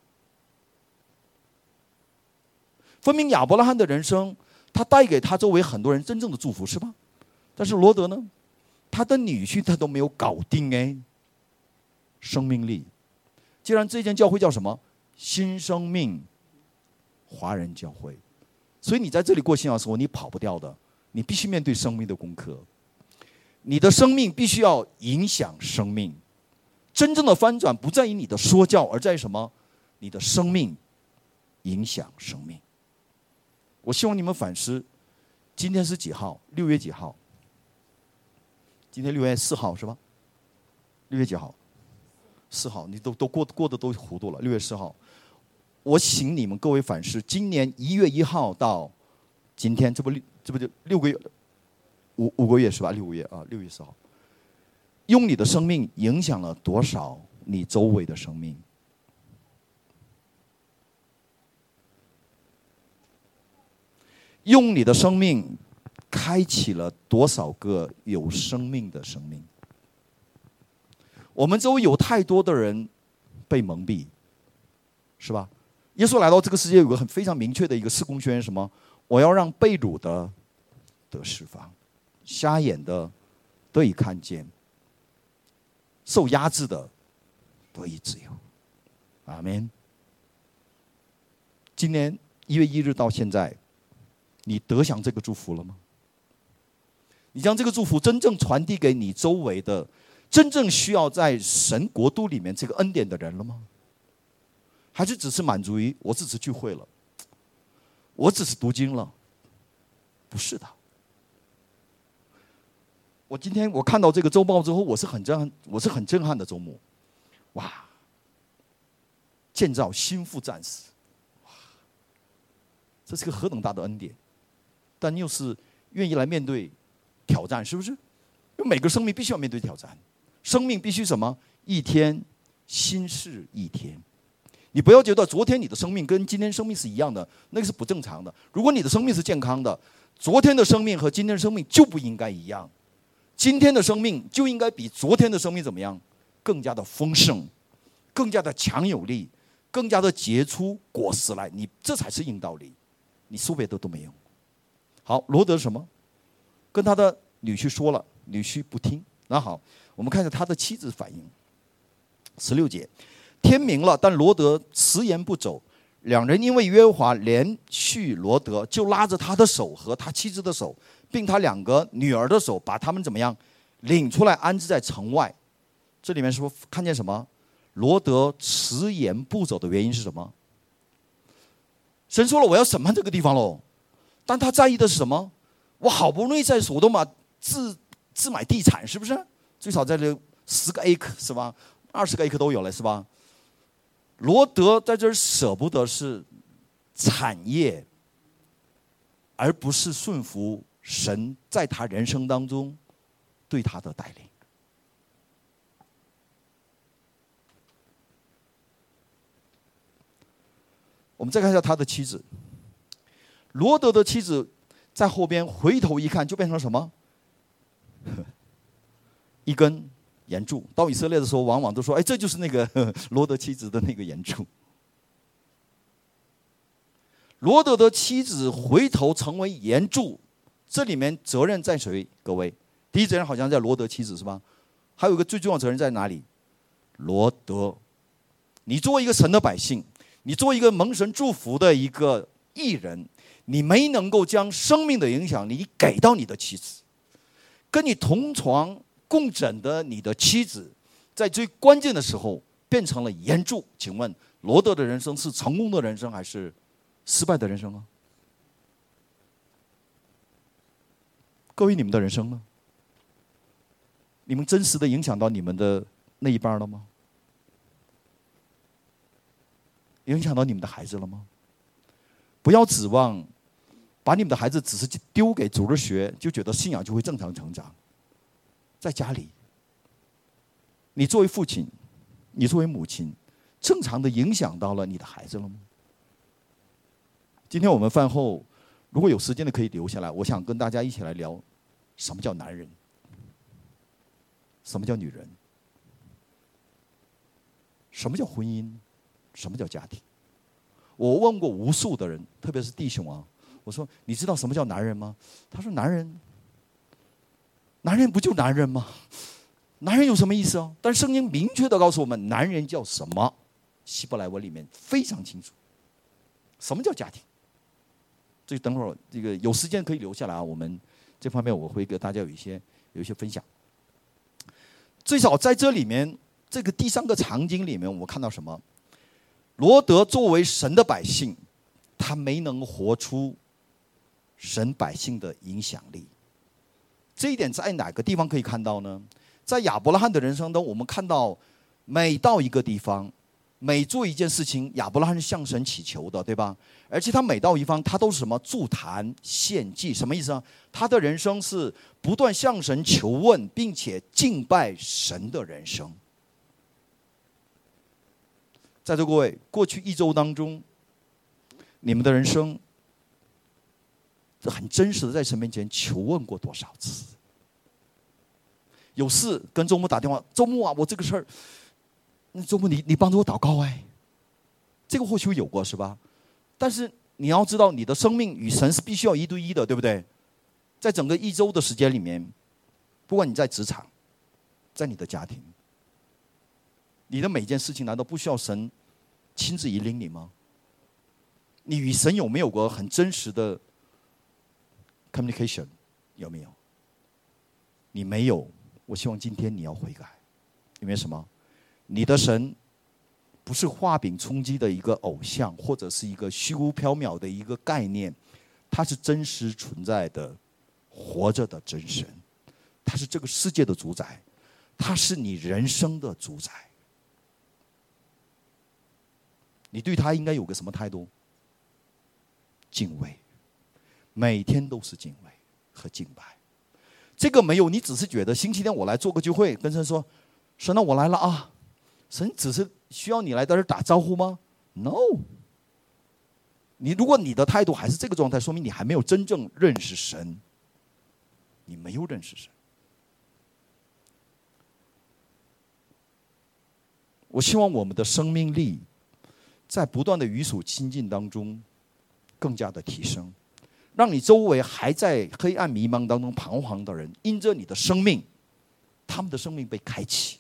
分明亚伯拉罕的人生，他带给他周围很多人真正的祝福，是吧？但是罗德呢，他的女婿他都没有搞定哎。生命力，既然这间教会叫什么新生命华人教会，所以你在这里过信仰生活，你跑不掉的，你必须面对生命的功课。你的生命必须要影响生命，真正的翻转不在于你的说教，而在于什么？你的生命影响生命。我希望你们反思，今天是几号？六月几号？今天六月四号是吧？六月几号？四号，你都都过过得都糊涂了。六月四号，我请你们各位反思，今年一月一号到今天，这不六这不就六个月，五五个月是吧？六个月啊，六月四号，用你的生命影响了多少你周围的生命？用你的生命开启了多少个有生命的生命？我们周围有太多的人被蒙蔽，是吧？耶稣来到这个世界，有个很非常明确的一个施工宣言：什么？我要让被掳的得释放，瞎眼的得以看见，受压制的得以自由。阿门。今年一月一日到现在。你得享这个祝福了吗？你将这个祝福真正传递给你周围的、真正需要在神国度里面这个恩典的人了吗？还是只是满足于我只是聚会了，我只是读经了？不是的。我今天我看到这个周报之后，我是很震撼，我是很震撼的周末。哇！建造心腹战士，哇！这是个何等大的恩典！但又是愿意来面对挑战，是不是？因为每个生命必须要面对挑战，生命必须什么？一天新事一天。你不要觉得昨天你的生命跟今天生命是一样的，那个是不正常的。如果你的生命是健康的，昨天的生命和今天的生命就不应该一样。今天的生命就应该比昨天的生命怎么样？更加的丰盛，更加的强有力，更加的结出果实来。你这才是硬道理，你说别的都没用。好，罗德什么？跟他的女婿说了，女婿不听。那好，我们看一下他的妻子反应。十六节，天明了，但罗德迟延不走。两人因为约华连续罗德，就拉着他的手和他妻子的手，并他两个女儿的手，把他们怎么样领出来安置在城外。这里面是不是看见什么？罗德迟延不走的原因是什么？神说了，我要审判这个地方喽。但他在意的是什么？我好不容易在索多玛自自买地产，是不是？最少在这十个 A 块是吧？二十个 A 块都有了是吧？罗德在这儿舍不得是产业，而不是顺服神在他人生当中对他的带领。我们再看一下他的妻子。罗德的妻子在后边回头一看，就变成了什么？*laughs* 一根岩柱。到以色列的时候，往往都说：“哎，这就是那个 *laughs* 罗德妻子的那个岩柱。”罗德的妻子回头成为岩柱，这里面责任在谁？各位，第一责任好像在罗德妻子是吧？还有一个最重要责任在哪里？罗德，你作为一个神的百姓，你作为一个蒙神祝福的一个艺人，你没能够将生命的影响力给到你的妻子，跟你同床共枕的你的妻子，在最关键的时候变成了援助。请问，罗德的人生是成功的人生还是失败的人生啊？各位，你们的人生呢？你们真实的影响到你们的那一半了吗？影响到你们的孩子了吗？不要指望把你们的孩子只是丢给主日学，就觉得信仰就会正常成长。在家里，你作为父亲，你作为母亲，正常的影响到了你的孩子了吗？今天我们饭后。如果有时间的可以留下来，我想跟大家一起来聊，什么叫男人？什么叫女人？什么叫婚姻？什么叫家庭？我问过无数的人，特别是弟兄啊，我说你知道什么叫男人吗？他说男人，男人不就男人吗？男人有什么意思啊？但是圣经明确的告诉我们，男人叫什么？希伯来文里面非常清楚，什么叫家庭？这等会儿这个有时间可以留下来啊，我们这方面我会给大家有一些有一些分享。最少在这里面，这个第三个场景里面，我看到什么？罗德作为神的百姓，他没能活出神百姓的影响力。这一点在哪个地方可以看到呢？在亚伯拉罕的人生中，我们看到每到一个地方。每做一件事情，亚伯拉罕是向神祈求的，对吧？而且他每到一方，他都是什么助坛献祭？什么意思啊？他的人生是不断向神求问，并且敬拜神的人生。在座各位，过去一周当中，你们的人生，很真实的在神面前求问过多少次？有事跟周末打电话，周末啊，我这个事儿。那周末你你帮助我祷告哎，这个或许有过是吧？但是你要知道，你的生命与神是必须要一对一的，对不对？在整个一周的时间里面，不管你在职场，在你的家庭，你的每件事情难道不需要神亲自引领你吗？你与神有没有过很真实的 communication？有没有？你没有，我希望今天你要悔改，因为什么？你的神不是画饼充饥的一个偶像，或者是一个虚无缥缈的一个概念，它是真实存在的、活着的真神，它是这个世界的主宰，它是你人生的主宰。你对他应该有个什么态度？敬畏，每天都是敬畏和敬拜。这个没有，你只是觉得星期天我来做个聚会，跟神说：“神，那我来了啊。”神只是需要你来在这打招呼吗？No。你如果你的态度还是这个状态，说明你还没有真正认识神。你没有认识神。我希望我们的生命力在不断的与主亲近当中更加的提升，让你周围还在黑暗迷茫当中彷徨的人，因着你的生命，他们的生命被开启。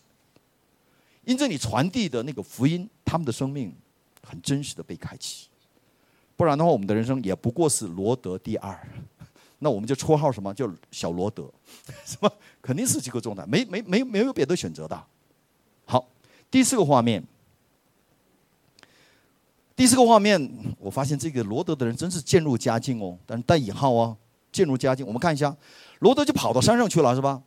因着你传递的那个福音，他们的生命很真实的被开启。不然的话，我们的人生也不过是罗德第二。*laughs* 那我们就绰号什么叫小罗德，*laughs* 是吧？肯定是这个状态，没没没没有别的选择的。好，第四个画面，第四个画面，我发现这个罗德的人真是渐入佳境哦，但是带引号啊，渐入佳境。我们看一下，罗德就跑到山上去了，是吧？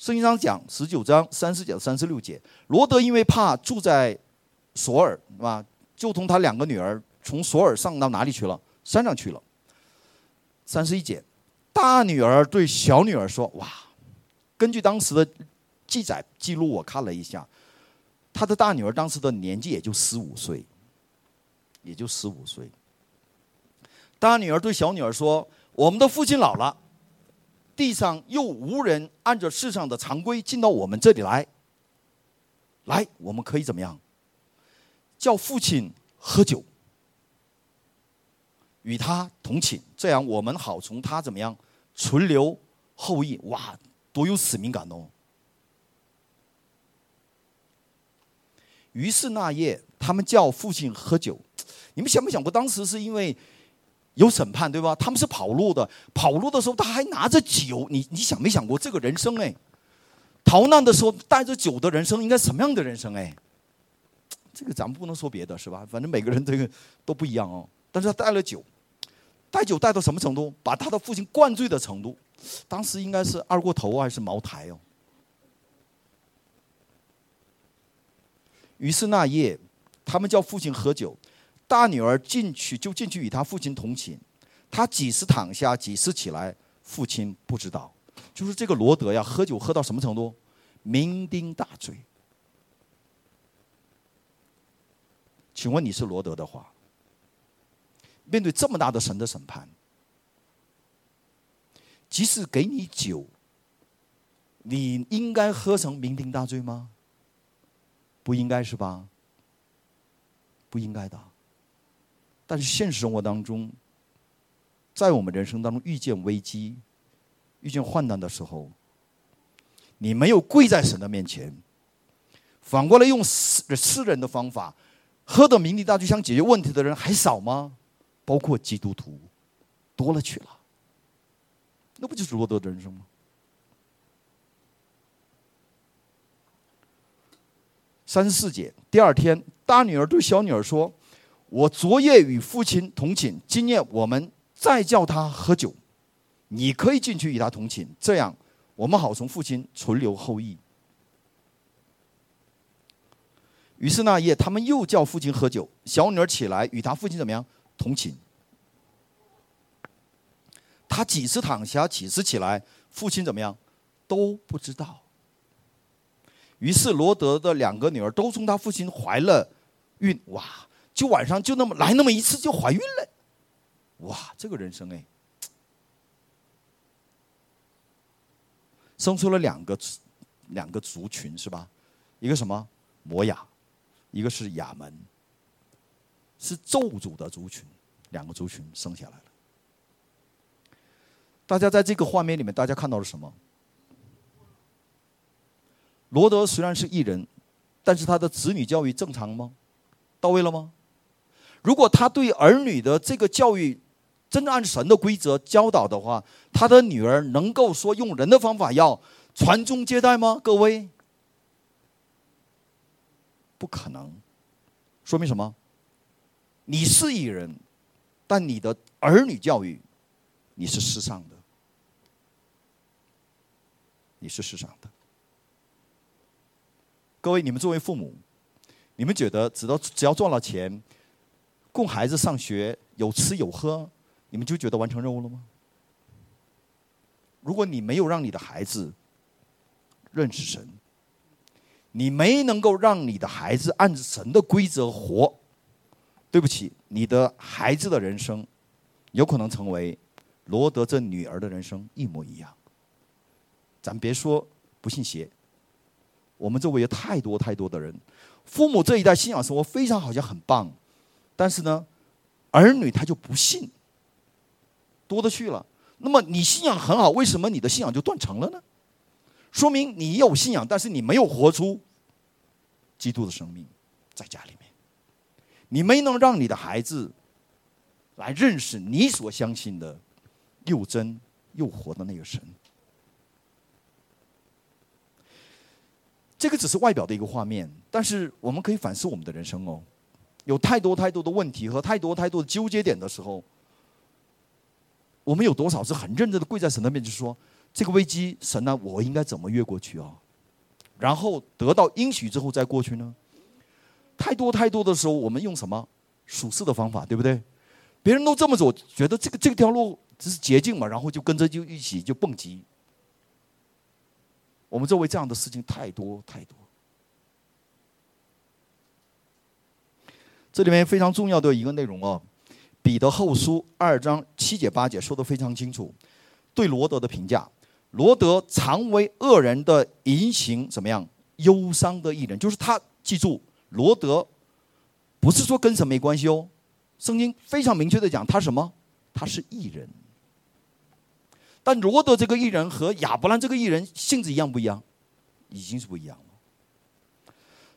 圣经上讲十九章三十节三十六节，罗德因为怕住在索尔，是吧？就同他两个女儿从索尔上到哪里去了？山上去了。三十一节，大女儿对小女儿说：“哇，根据当时的记载记录，我看了一下，他的大女儿当时的年纪也就十五岁，也就十五岁。大女儿对小女儿说：‘我们的父亲老了。’”地上又无人按照世上的常规进到我们这里来，来，我们可以怎么样？叫父亲喝酒，与他同寝，这样我们好从他怎么样存留后裔。哇，多有使命感哦！于是那夜，他们叫父亲喝酒。你们想没想过，当时是因为有审判，对吧？他们是跑路的，跑路的时候他还拿着酒。你你想没想过这个人生？哎，逃难的时候带着酒的人生，应该什么样的人生？哎，这个咱们不能说别的，是吧？反正每个人这个都不一样哦。但是他带了酒，带酒带到什么程度？把他的父亲灌醉的程度。当时应该是二锅头还是茅台哦？于是那夜，他们叫父亲喝酒，大女儿进去就进去与他父亲同寝，他几时躺下，几时起来，父亲不知道。就是这个罗德呀，喝酒喝到什么程度？酩酊大醉。请问你是罗德的话，面对这么大的神的审判，即使给你酒，你应该喝成酩酊大醉吗？不应该是吧？不应该的。但是现实生活当中，在我们人生当中遇见危机、遇见患难的时候，你没有跪在神的面前，反过来用私私人的方法，喝的酩酊大醉想解决问题的人还少吗？包括基督徒，多了去了。那不就是罗德的人生吗？三十四节，第二天，大女儿对小女儿说：“我昨夜与父亲同寝，今夜我们再叫他喝酒，你可以进去与他同寝，这样我们好从父亲存留后裔。”于是那夜，他们又叫父亲喝酒，小女儿起来与他父亲怎么样同寝。他几次躺下，几次起来，父亲怎么样都不知道。于是罗德的两个女儿都从他父亲怀了孕，哇！就晚上就那么来那么一次就怀孕了，哇！这个人生哎，生出了两个两个族群是吧？一个什么摩雅，一个是亚门，是咒诅的族群，两个族群生下来了。大家在这个画面里面，大家看到了什么？罗德虽然是艺人，但是他的子女教育正常吗？到位了吗？如果他对儿女的这个教育真的按神的规则教导的话，他的女儿能够说用人的方法要传宗接代吗？各位，不可能。说明什么？你是艺人，但你的儿女教育你是世上的，你是世上的。各位，你们作为父母，你们觉得只要只要赚了钱，供孩子上学有吃有喝，你们就觉得完成任务了吗？如果你没有让你的孩子认识神，你没能够让你的孩子按着神的规则活，对不起，你的孩子的人生有可能成为罗德这女儿的人生一模一样。咱别说不信邪。我们周围有太多太多的人，父母这一代信仰生活非常好像很棒，但是呢，儿女他就不信，多的去了。那么你信仰很好，为什么你的信仰就断层了呢？说明你有信仰，但是你没有活出基督的生命在家里面，你没能让你的孩子来认识你所相信的又真又活的那个神。这个只是外表的一个画面，但是我们可以反思我们的人生哦。有太多太多的问题和太多太多的纠结点的时候，我们有多少是很认真的跪在神的面前说：“这个危机，神啊，我应该怎么越过去啊？”然后得到应许之后再过去呢？太多太多的时候，我们用什么属世的方法，对不对？别人都这么走，觉得这个这条路只是捷径嘛，然后就跟着就一起就蹦极。我们周围这样的事情太多太多。这里面非常重要的一个内容哦，《彼得后书》二章七节八节说的非常清楚，对罗德的评价：罗德常为恶人的言行怎么样？忧伤的艺人，就是他。记住，罗德不是说跟神没关系哦，圣经非常明确的讲，他什么？他是艺人。但罗德这个艺人和亚伯兰这个艺人性质一样不一样？已经是不一样了。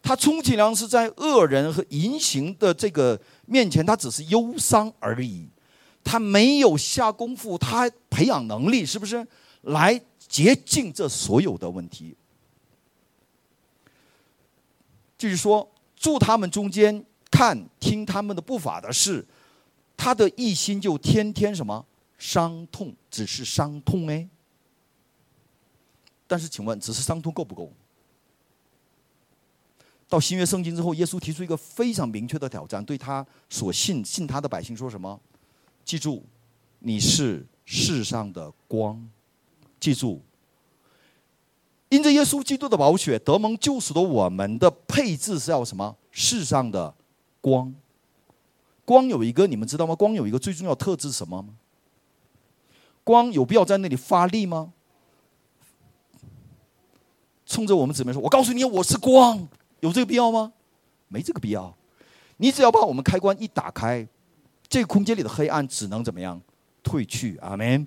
他充其量是在恶人和淫行的这个面前，他只是忧伤而已，他没有下功夫，他培养能力，是不是来洁净这所有的问题？就是说，住他们中间看听他们的不法的事，他的一心就天天什么伤痛，只是伤痛哎。但是，请问，只是伤痛够不够？到新约圣经之后，耶稣提出一个非常明确的挑战，对他所信信他的百姓说什么？记住，你是世上的光。记住，因着耶稣基督的宝血得蒙救赎的我们的配置是要什么？世上的光。光有一个，你们知道吗？光有一个最重要特质是什么吗？光有必要在那里发力吗？冲着我们姊妹说：“我告诉你，我是光，有这个必要吗？没这个必要。你只要把我们开关一打开，这个空间里的黑暗只能怎么样？退去。阿门。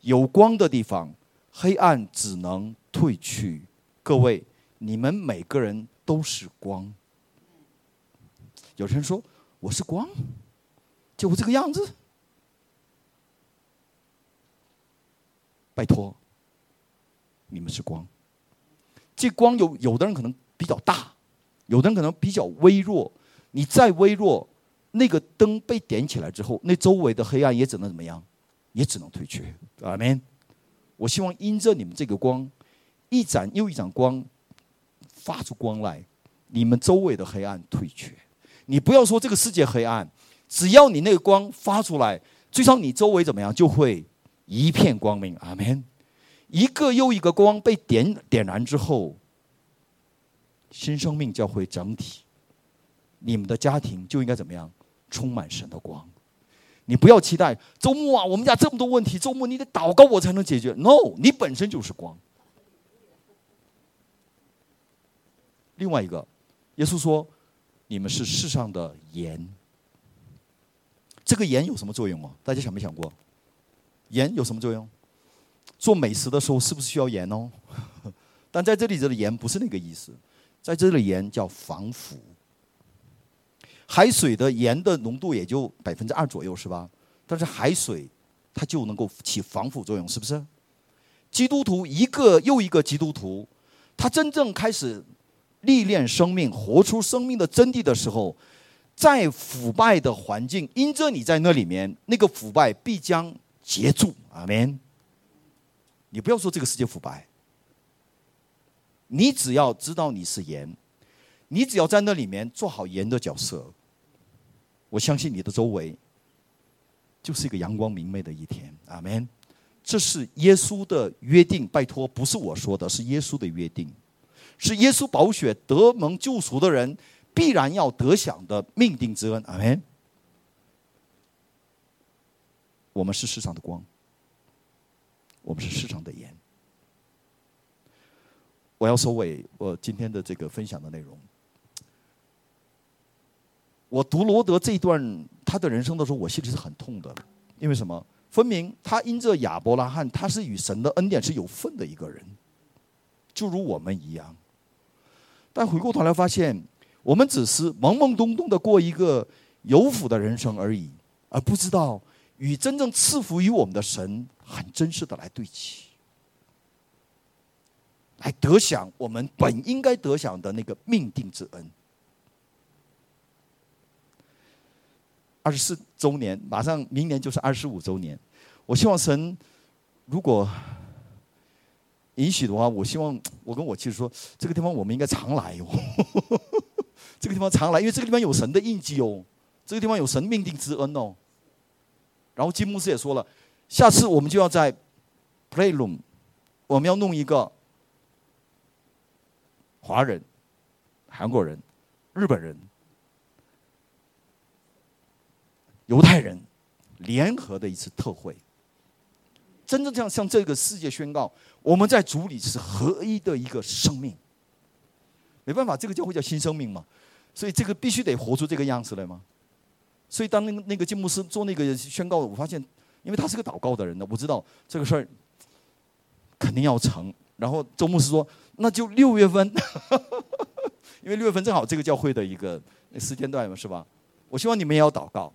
有光的地方，黑暗只能退去。各位，你们每个人都是光。有人说我是光，就我这个样子。拜托，你们是光。”这光有有的人可能比较大，有的人可能比较微弱。你再微弱，那个灯被点起来之后，那周围的黑暗也只能怎么样？也只能退去。阿门。我希望因着你们这个光，一盏又一盏光发出光来，你们周围的黑暗退去。你不要说这个世界黑暗，只要你那个光发出来，最少你周围怎么样就会一片光明。阿门。一个又一个光被点点燃之后，新生命教会整体，你们的家庭就应该怎么样？充满神的光。你不要期待周末啊，我们家这么多问题，周末你得祷告我才能解决。No，你本身就是光。另外一个，耶稣说，你们是世上的盐。这个盐有什么作用啊？大家想没想过？盐有什么作用？做美食的时候是不是需要盐哦？*laughs* 但在这里，这的盐不是那个意思，在这里盐叫防腐。海水的盐的浓度也就百分之二左右，是吧？但是海水它就能够起防腐作用，是不是？基督徒一个又一个基督徒，他真正开始历练生命、活出生命的真谛的时候，在腐败的环境，因着你在那里面，那个腐败必将结住。阿门。你不要说这个世界腐败，你只要知道你是盐，你只要在那里面做好盐的角色，我相信你的周围就是一个阳光明媚的一天。阿门。这是耶稣的约定，拜托，不是我说的，是耶稣的约定，是耶稣宝血得蒙救赎的人必然要得享的命定之恩。阿门。我们是世上的光。我们是世上的盐。我要收尾我今天的这个分享的内容。我读罗德这一段他的人生的时候，我心里是很痛的，因为什么？分明他因着亚伯拉罕，他是与神的恩典是有份的一个人，就如我们一样。但回过头来发现，我们只是懵懵懂懂的过一个有福的人生而已，而不知道与真正赐福于我们的神。很真实的来对齐，还得享我们本应该得享的那个命定之恩。二十四周年，马上明年就是二十五周年。我希望神如果允许的话，我希望 *tsk* 我跟我妻子说，这个地方我们应该常来哟。*laughs* 这个地方常来，因为这个地方有神的印记哦，这个地方有神命定之恩哦。然后金牧师也说了。下次我们就要在 Playroom，我们要弄一个华人、韩国人、日本人、犹太人联合的一次特会，真正这样向这个世界宣告，我们在主里是合一的一个生命。没办法，这个教会叫新生命嘛，所以这个必须得活出这个样子来嘛。所以当那个那个金牧师做那个宣告，我发现。因为他是个祷告的人呢，我知道这个事儿肯定要成。然后周牧师说，那就六月份，*laughs* 因为六月份正好这个教会的一个时间段嘛，是吧？我希望你们也要祷告，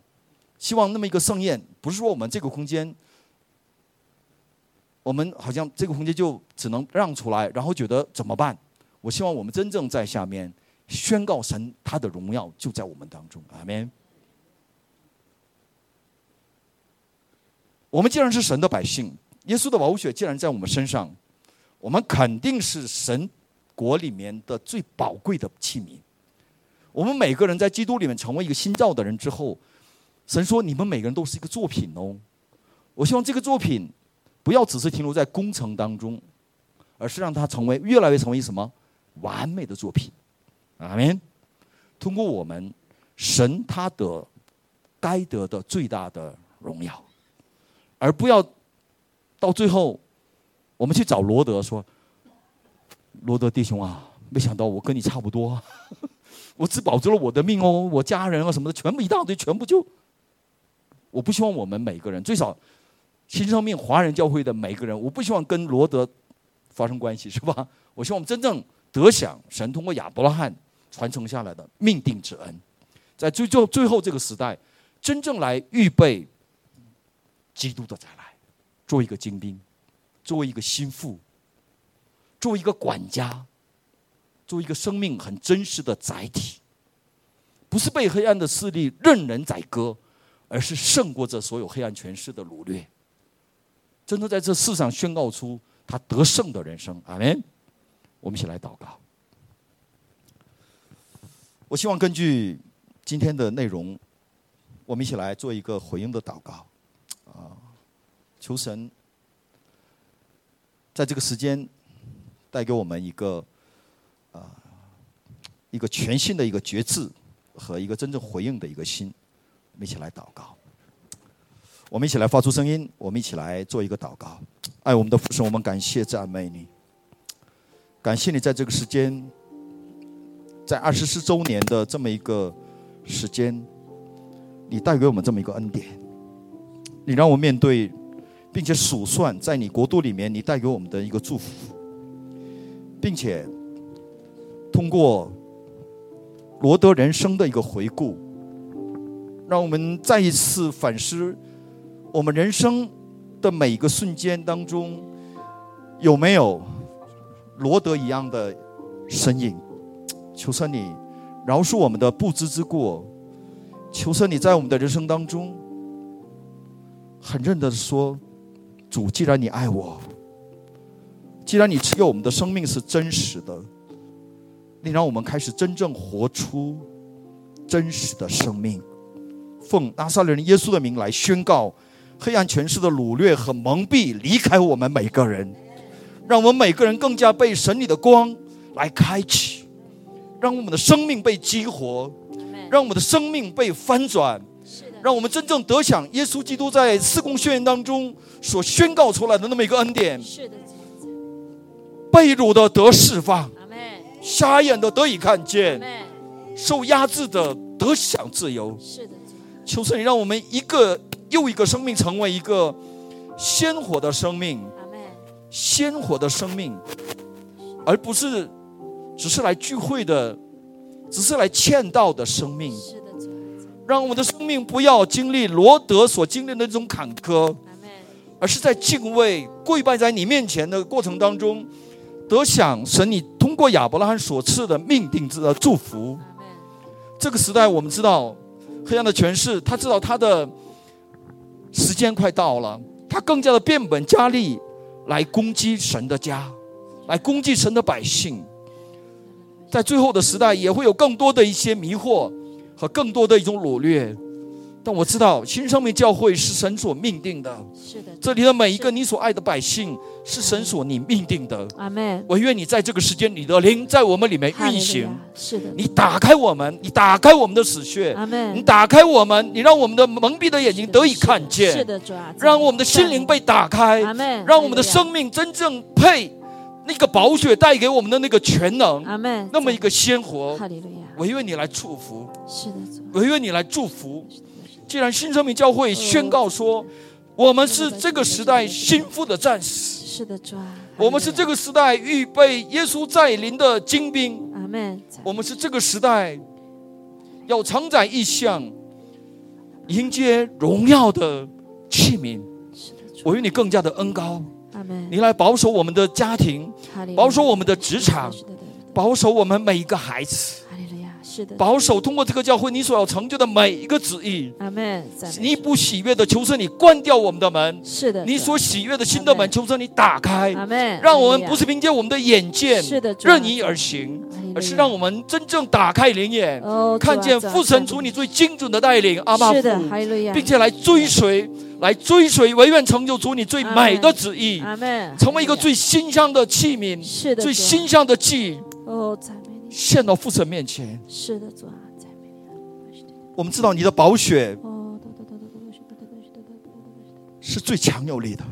希望那么一个盛宴，不是说我们这个空间，我们好像这个空间就只能让出来，然后觉得怎么办？我希望我们真正在下面宣告神他的荣耀就在我们当中，阿门。我们既然是神的百姓，耶稣的宝血既然在我们身上，我们肯定是神国里面的最宝贵的器皿。我们每个人在基督里面成为一个新造的人之后，神说：“你们每个人都是一个作品哦。”我希望这个作品不要只是停留在工程当中，而是让它成为越来越成为什么完美的作品。阿门。通过我们，神他得该得的最大的荣耀。而不要到最后，我们去找罗德说：“罗德弟兄啊，没想到我跟你差不多，*laughs* 我只保住了我的命哦，我家人啊什么的全部一大堆，全部就……我不希望我们每个人，最少新生命华人教会的每个人，我不希望跟罗德发生关系，是吧？*laughs* 我希望我们真正得享神通过亚伯拉罕传承下来的命定之恩，在最最最后这个时代，真正来预备。”基督的再来，做一个精兵，作为一个心腹，作为一个管家，作为一个生命很真实的载体，不是被黑暗的势力任人宰割，而是胜过这所有黑暗权势的掳掠，真的在这世上宣告出他得胜的人生。阿门。我们一起来祷告。我希望根据今天的内容，我们一起来做一个回应的祷告。啊，求神在这个时间带给我们一个啊一个全新的一个觉知和一个真正回应的一个心，我们一起来祷告。我们一起来发出声音，我们一起来做一个祷告。爱我们的父神，我们感谢赞美你，感谢你在这个时间，在二十四周年的这么一个时间，你带给我们这么一个恩典。你让我面对，并且数算在你国度里面你带给我们的一个祝福，并且通过罗德人生的一个回顾，让我们再一次反思我们人生的每一个瞬间当中有没有罗德一样的身影。求神你饶恕我们的不知之过，求神你在我们的人生当中。很认真的说：“主，既然你爱我，既然你赐给我们的生命是真实的，你让我们开始真正活出真实的生命。奉拿撒勒人耶稣的名来宣告，黑暗权势的掳掠和蒙蔽离开我们每个人，让我们每个人更加被神里的光来开启，让我们的生命被激活，让我们的生命被翻转。”让我们真正得享耶稣基督在四公宣言当中所宣告出来的那么一个恩典。是的，被掳的得释放，瞎眼的得以看见，受压制的得享自由。是的，求圣灵让我们一个又一个生命成为一个鲜活的生命，鲜活的生命，而不是只是来聚会的，只是来欠道的生命。让我们的生命不要经历罗德所经历的那种坎坷，而是在敬畏、跪拜在你面前的过程当中，得享神你通过亚伯拉罕所赐的命定之的祝福。这个时代，我们知道黑暗的权势，他知道他的时间快到了，他更加的变本加厉来攻击神的家，来攻击神的百姓。在最后的时代，也会有更多的一些迷惑。和更多的一种掳掠，但我知道新生命教会是神所命定的。是的，这里的每一个你所爱的百姓是神所你命定的。阿门。我愿你在这个时间，你的灵在我们里面运行。是的，你打开我们，你打开我们的死穴。阿门。你打开我们，你让我们的蒙蔽的眼睛得以看见。是的，主啊。让我们的心灵被打开。阿门。让我们的生命真正配那个宝血带给我们的那个全能。阿门。那么一个鲜活。哈利路亚。我愿你来祝福。是的，我愿你来祝福。既然新生命教会宣告说，我们是这个时代心腹的战士，是的，主啊，我们是这个时代预备耶稣再临的精兵，阿门。我们是这个时代要承载意象、迎接荣耀的器皿。我愿你更加的恩高。你来保守我们的家庭，保守我们的职场保守我们每一个孩子，保守通过这个教会你所要成就的每一个旨意。阿门。你不喜悦的，求神你关掉我们的门；是的，你所喜悦的新的门，求神你打开，阿门。让我们不是凭借我们的眼见是的，任意而行，而是让我们真正打开灵眼，看见父神主你最精准的带领，阿爸是的，父并且来追随，来追随，唯愿成就主你最美的旨意。阿。成为一个最馨香的器皿，是的，最馨香的器。哦，赞美你。献到父神面前。是的，主啊，赞美你。我们知道你的宝血。是最强有力的。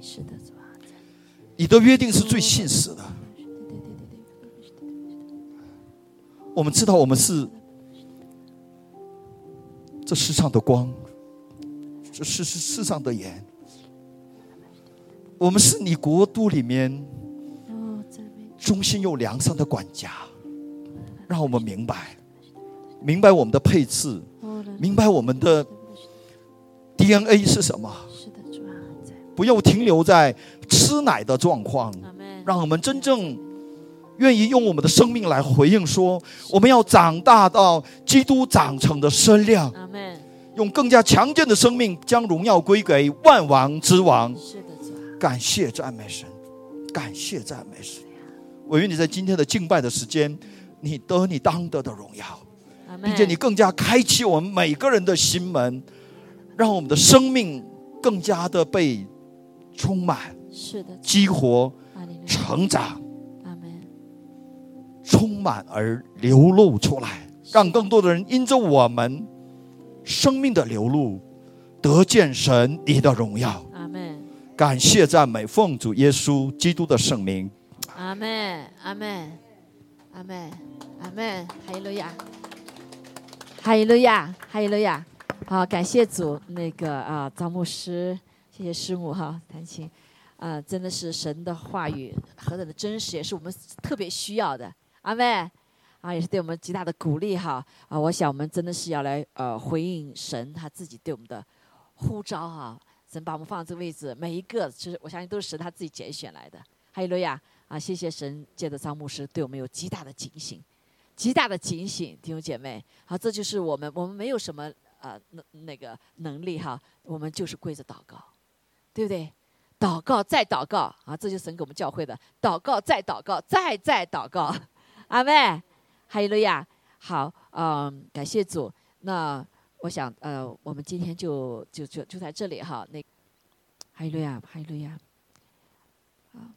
是的，主啊，你的约定是最信实的。我们知道我们是这世上的光，这世世世上的盐。我们是你国度里面，忠心又良善的管家，让我们明白，明白我们的配置，明白我们的 DNA 是什么，不要停留在吃奶的状况，让我们真正愿意用我们的生命来回应说，我们要长大到基督长成的身量，用更加强健的生命将荣耀归给万王之王。感谢赞美神，感谢赞美神。我愿你在今天的敬拜的时间，你得你当得的荣耀，并且你更加开启我们每个人的心门，让我们的生命更加的被充满、是的，激活、成长。阿门。充满而流露出来，让更多的人因着我们生命的流露，得见神你的荣耀。阿门。感谢赞美，奉主耶稣基督的圣名。阿门，阿门，阿门，阿门，哈利路亚，哈利路亚，哈利路亚。好，感谢主，那个啊，张牧师，谢谢师母哈，弹琴，啊，真的是神的话语何等的真实，也是我们特别需要的。阿妹，啊，也是对我们极大的鼓励哈。啊，我想我们真的是要来呃回应神他自己对我们的呼召哈。神把我们放在这个位置，每一个其实我相信都是神他自己拣选来的。哈利路亚啊！谢谢神借着张牧师对我们有极大的警醒，极大的警醒，弟兄姐妹。好，这就是我们，我们没有什么呃那那个能力哈，我们就是跪着祷告，对不对？祷告再祷告啊，这就是神给我们教会的祷告再祷告再再祷告，阿妹，哈利路亚。好，嗯，感谢主。那我想呃，我们今天就就就就在这里哈。那哈利路亚，哈利路亚。啊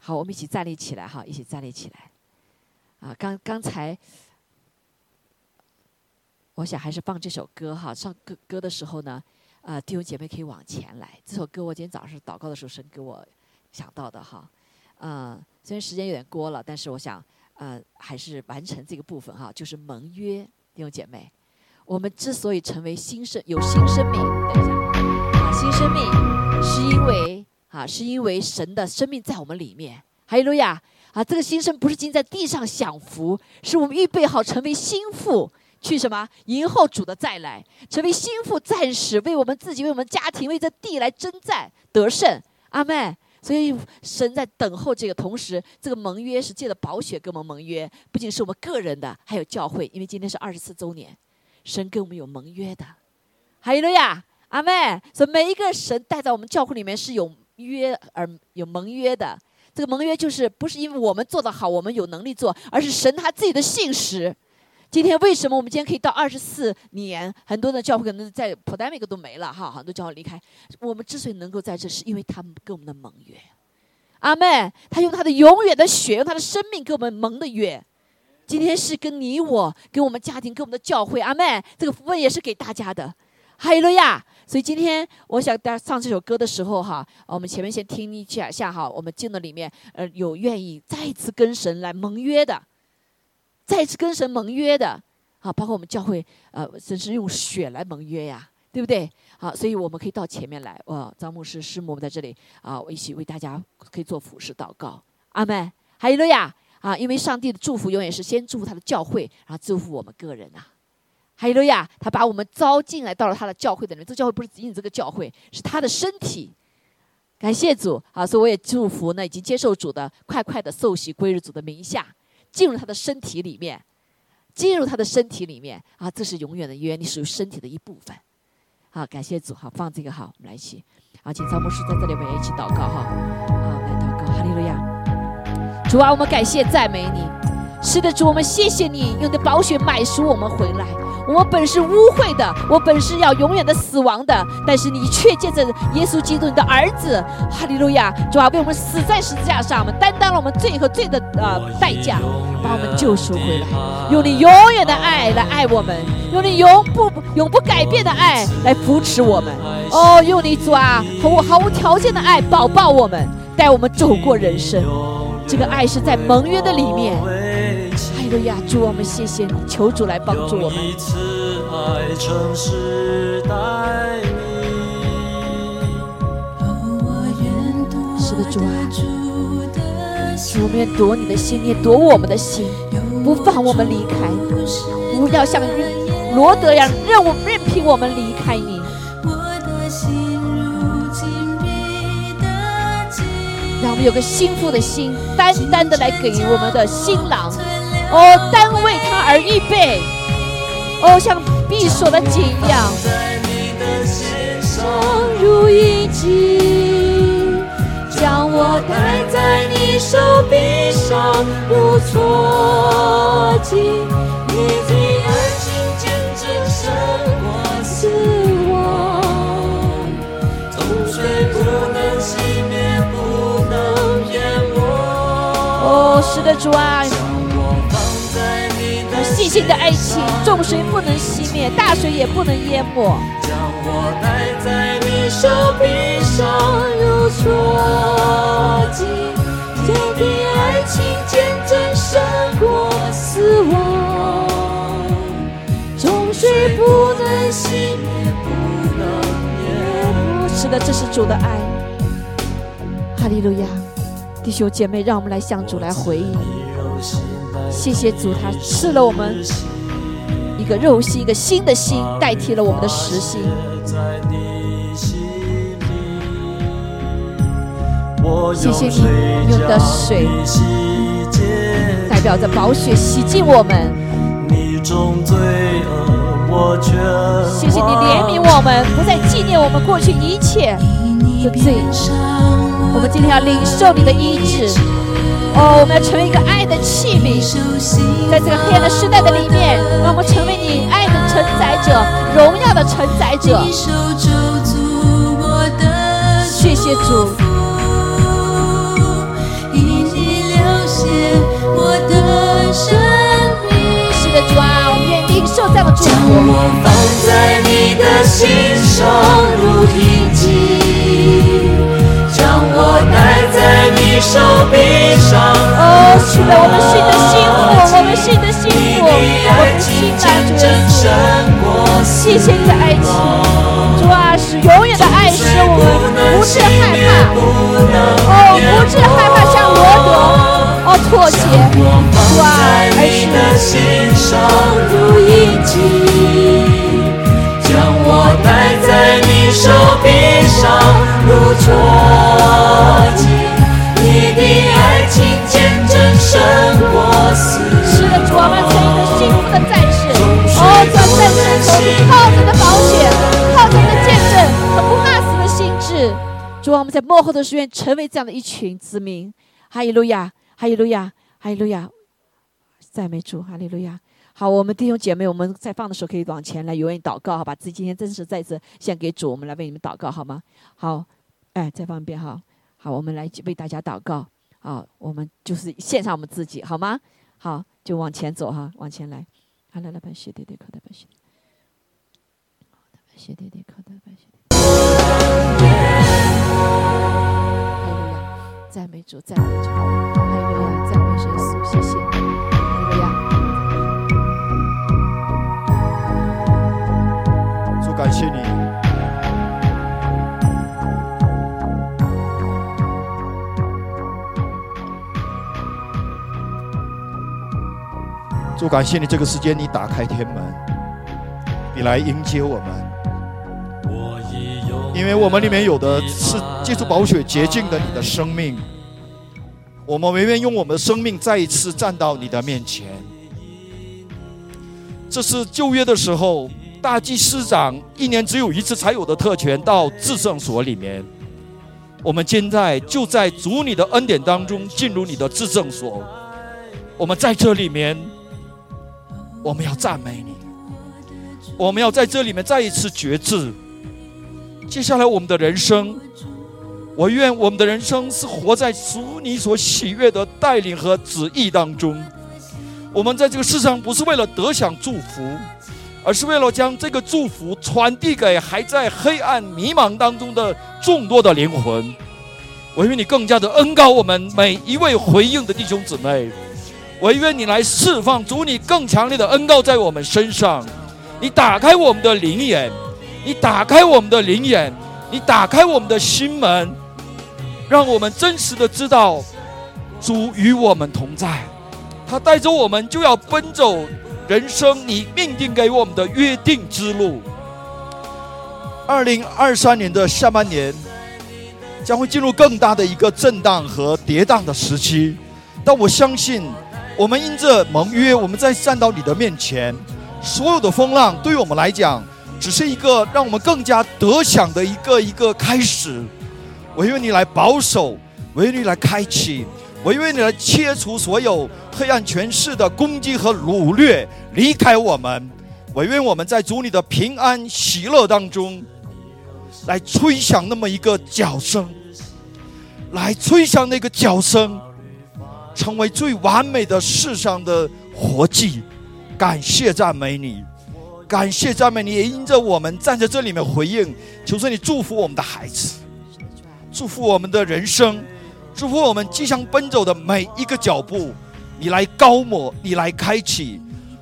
好，我们一起站立起来哈，一起站立起来。啊，刚刚才，我想还是放这首歌哈。唱歌歌的时候呢，啊，弟兄姐妹可以往前来。这首歌我今天早上祷告的时候神给我想到的哈。嗯，虽然时间有点过了，但是我想，呃，还是完成这个部分哈，就是盟约，弟兄姐妹。我们之所以成为新生有新生命，等一下，啊，新生命是因为。啊，是因为神的生命在我们里面，哈利路亚！啊，这个新生不是仅在地上享福，是我们预备好成为心腹，去什么迎候主的再来，成为心腹战士，为我们自己、为我们家庭、为这地来征战得胜。阿妹，所以神在等候这个，同时这个盟约是借着宝血跟我们盟约，不仅是我们个人的，还有教会，因为今天是二十四周年，神跟我们有盟约的，哈利路亚！阿妹，所以每一个神带在我们教会里面是有。约而有盟约的，这个盟约就是不是因为我们做得好，我们有能力做，而是神他自己的信实。今天为什么我们今天可以到二十四年？很多的教会可能在 pandemic 都没了哈，很多教会离开。我们之所以能够在这，是因为他们跟我们的盟约。阿妹，他用他的永远的血，用他的生命跟我们盟的约。今天是跟你我、跟我们家庭、跟我们的教会。阿妹，这个福分也是给大家的。哈利路亚！所以今天我想大家唱这首歌的时候哈，我们前面先听一下下哈，我们进的里面呃有愿意再一次跟神来盟约的，再次跟神盟约的啊，包括我们教会呃，甚至用血来盟约呀。对不对？好，所以我们可以到前面来。哇，张牧师、师母我们在这里啊，我一起为大家可以做俯视祷告。阿门。哈利路亚啊！因为上帝的祝福永远是先祝福他的教会，然后祝福我们个人啊。哈利路亚！他把我们招进来，到了他的教会的人，这教会不是仅仅这个教会，是他的身体。感谢主啊！所以我也祝福呢，已经接受主的，快快的受洗归入主的名下，进入他的身体里面，进入他的身体里面啊！这是永远的约，你属于身体的一部分。好，感谢主，好放这个好，我们来一起，好，请张牧师在这里，我们一起祷告哈，好，来祷告，哈利路亚。主啊，我们感谢赞美你。是的，主，我们谢谢你用你的宝血买赎我们回来。我本是污秽的，我本是要永远的死亡的，但是你却借着耶稣基督你的儿子，哈利路亚！主啊，为我们死在十字架上，我们担当了我们罪和罪的呃代价，把我们救赎回来。用你永远的爱来爱我们，用你永不永不改变的爱来扶持我们。哦，用你主啊，和我毫无条件的爱保抱我们，带我们走过人生。这个爱是在盟约的里面。哈利路亚，主，我们谢谢你，求主来帮助我们。是的，主啊，主，我们愿夺你的心，也夺我们的心，不放我们离开，不要像罗德一样任我任凭我们离开你。让我们有个心腹的心，单单的来给我们的新郎，哦，单为他而预备，哦，像闭锁的井一样。如一击，将我戴在你手臂上，如错记，你的爱情见证胜过死亡，从水不能熄灭。哦，是的，主啊，的爱情，重水不能熄灭，大水也不能淹没。将我带在你手臂上，如戳记，这的爱情见证胜过死亡。重水不能熄灭，不能淹没。是的，这是主的爱。哈利路亚。弟兄姐妹，让我们来向主来回应。谢谢主，他赐了我们一个肉心，一个新的心，代替了我们的实心。谢谢你用的水，代表着宝血洗净我们。谢谢你怜悯我们，不再纪念我们过去一切的罪。我们今天要领受你的医治，哦，我们要成为一个爱的器皿，在这个黑暗的时代的里面，让我们成为你爱的承载者，荣耀的承载者。谢谢主。是的，主啊，我们愿意领受这样的祝福。手臂上。哦，是的，我们是你的幸福，我们是你的幸福，我们。谢谢你的爱情，主啊，是永远的爱，使我们不致害怕。哦，不致害怕像罗德，哦，妥协，主啊，而是如印记，将我戴在你手臂上，如错。是的，主，我们成一个幸福的战士。哦，转战身手，靠着的保险，靠着的见证和不怕死的心智。主，我们在幕后的时愿成为这样的一群子民。哈利路亚，哈利路亚，哈利路亚，赞美主，哈利路亚。好，我们弟兄姐妹，我们在放的时候可以往前来，有愿祷告，好吧？自己今天真是再次献给主，我们来为你们祷告，好吗？好，哎，再放一遍哈。好，我们来为大家祷告。好，我们就是献上我们自己，好吗？好，就往前走哈，往前来。好，来来，拜谢爹爹，靠的拜谢。拜谢爹爹，靠的拜谢。哈利路亚，赞美主，赞美主。哈利路亚，赞美耶稣，谢谢。哈利路亚。主感谢你。主感谢你这个时间，你打开天门，你来迎接我们。因为我们里面有的是借助宝血洁净的你的生命，我们唯愿用我们的生命再一次站到你的面前。这是旧约的时候，大祭司长一年只有一次才有的特权，到至圣所里面。我们现在就在主你的恩典当中进入你的至圣所，我们在这里面，我们要赞美你，我们要在这里面再一次觉知。接下来，我们的人生，我愿我们的人生是活在主你所喜悦的带领和旨意当中。我们在这个世上不是为了得享祝福，而是为了将这个祝福传递给还在黑暗迷茫当中的众多的灵魂。我愿你更加的恩高我们每一位回应的弟兄姊妹。我愿你来释放主你更强烈的恩告在我们身上。你打开我们的灵眼。你打开我们的灵眼，你打开我们的心门，让我们真实的知道主与我们同在，他带着我们就要奔走人生你命定给我们的约定之路。二零二三年的下半年将会进入更大的一个震荡和跌宕的时期，但我相信，我们因着盟约，我们在站到你的面前，所有的风浪对于我们来讲。只是一个让我们更加得享的一个一个开始。我愿你来保守，我愿你来开启，我愿你来切除所有黑暗权势的攻击和掳掠，离开我们。我愿我们在主你的平安喜乐当中，来吹响那么一个角声，来吹响那个角声，成为最完美的世上的活祭。感谢赞美你。感谢赞美你，也因着我们站在这里面回应，求说你祝福我们的孩子，祝福我们的人生，祝福我们即将奔走的每一个脚步，你来高抹，你来开启，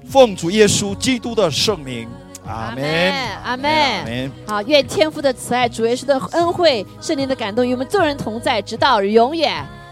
奉主耶稣基督的圣名，阿门，阿门。好，愿天父的慈爱，主耶稣的恩惠，圣灵的感动与我们众人同在，直到永远，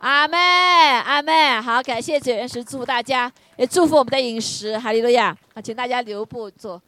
阿妹，阿妹。好，感谢主耶稣，祝福大家，也祝福我们的饮食。哈利路亚。啊，请大家留步坐。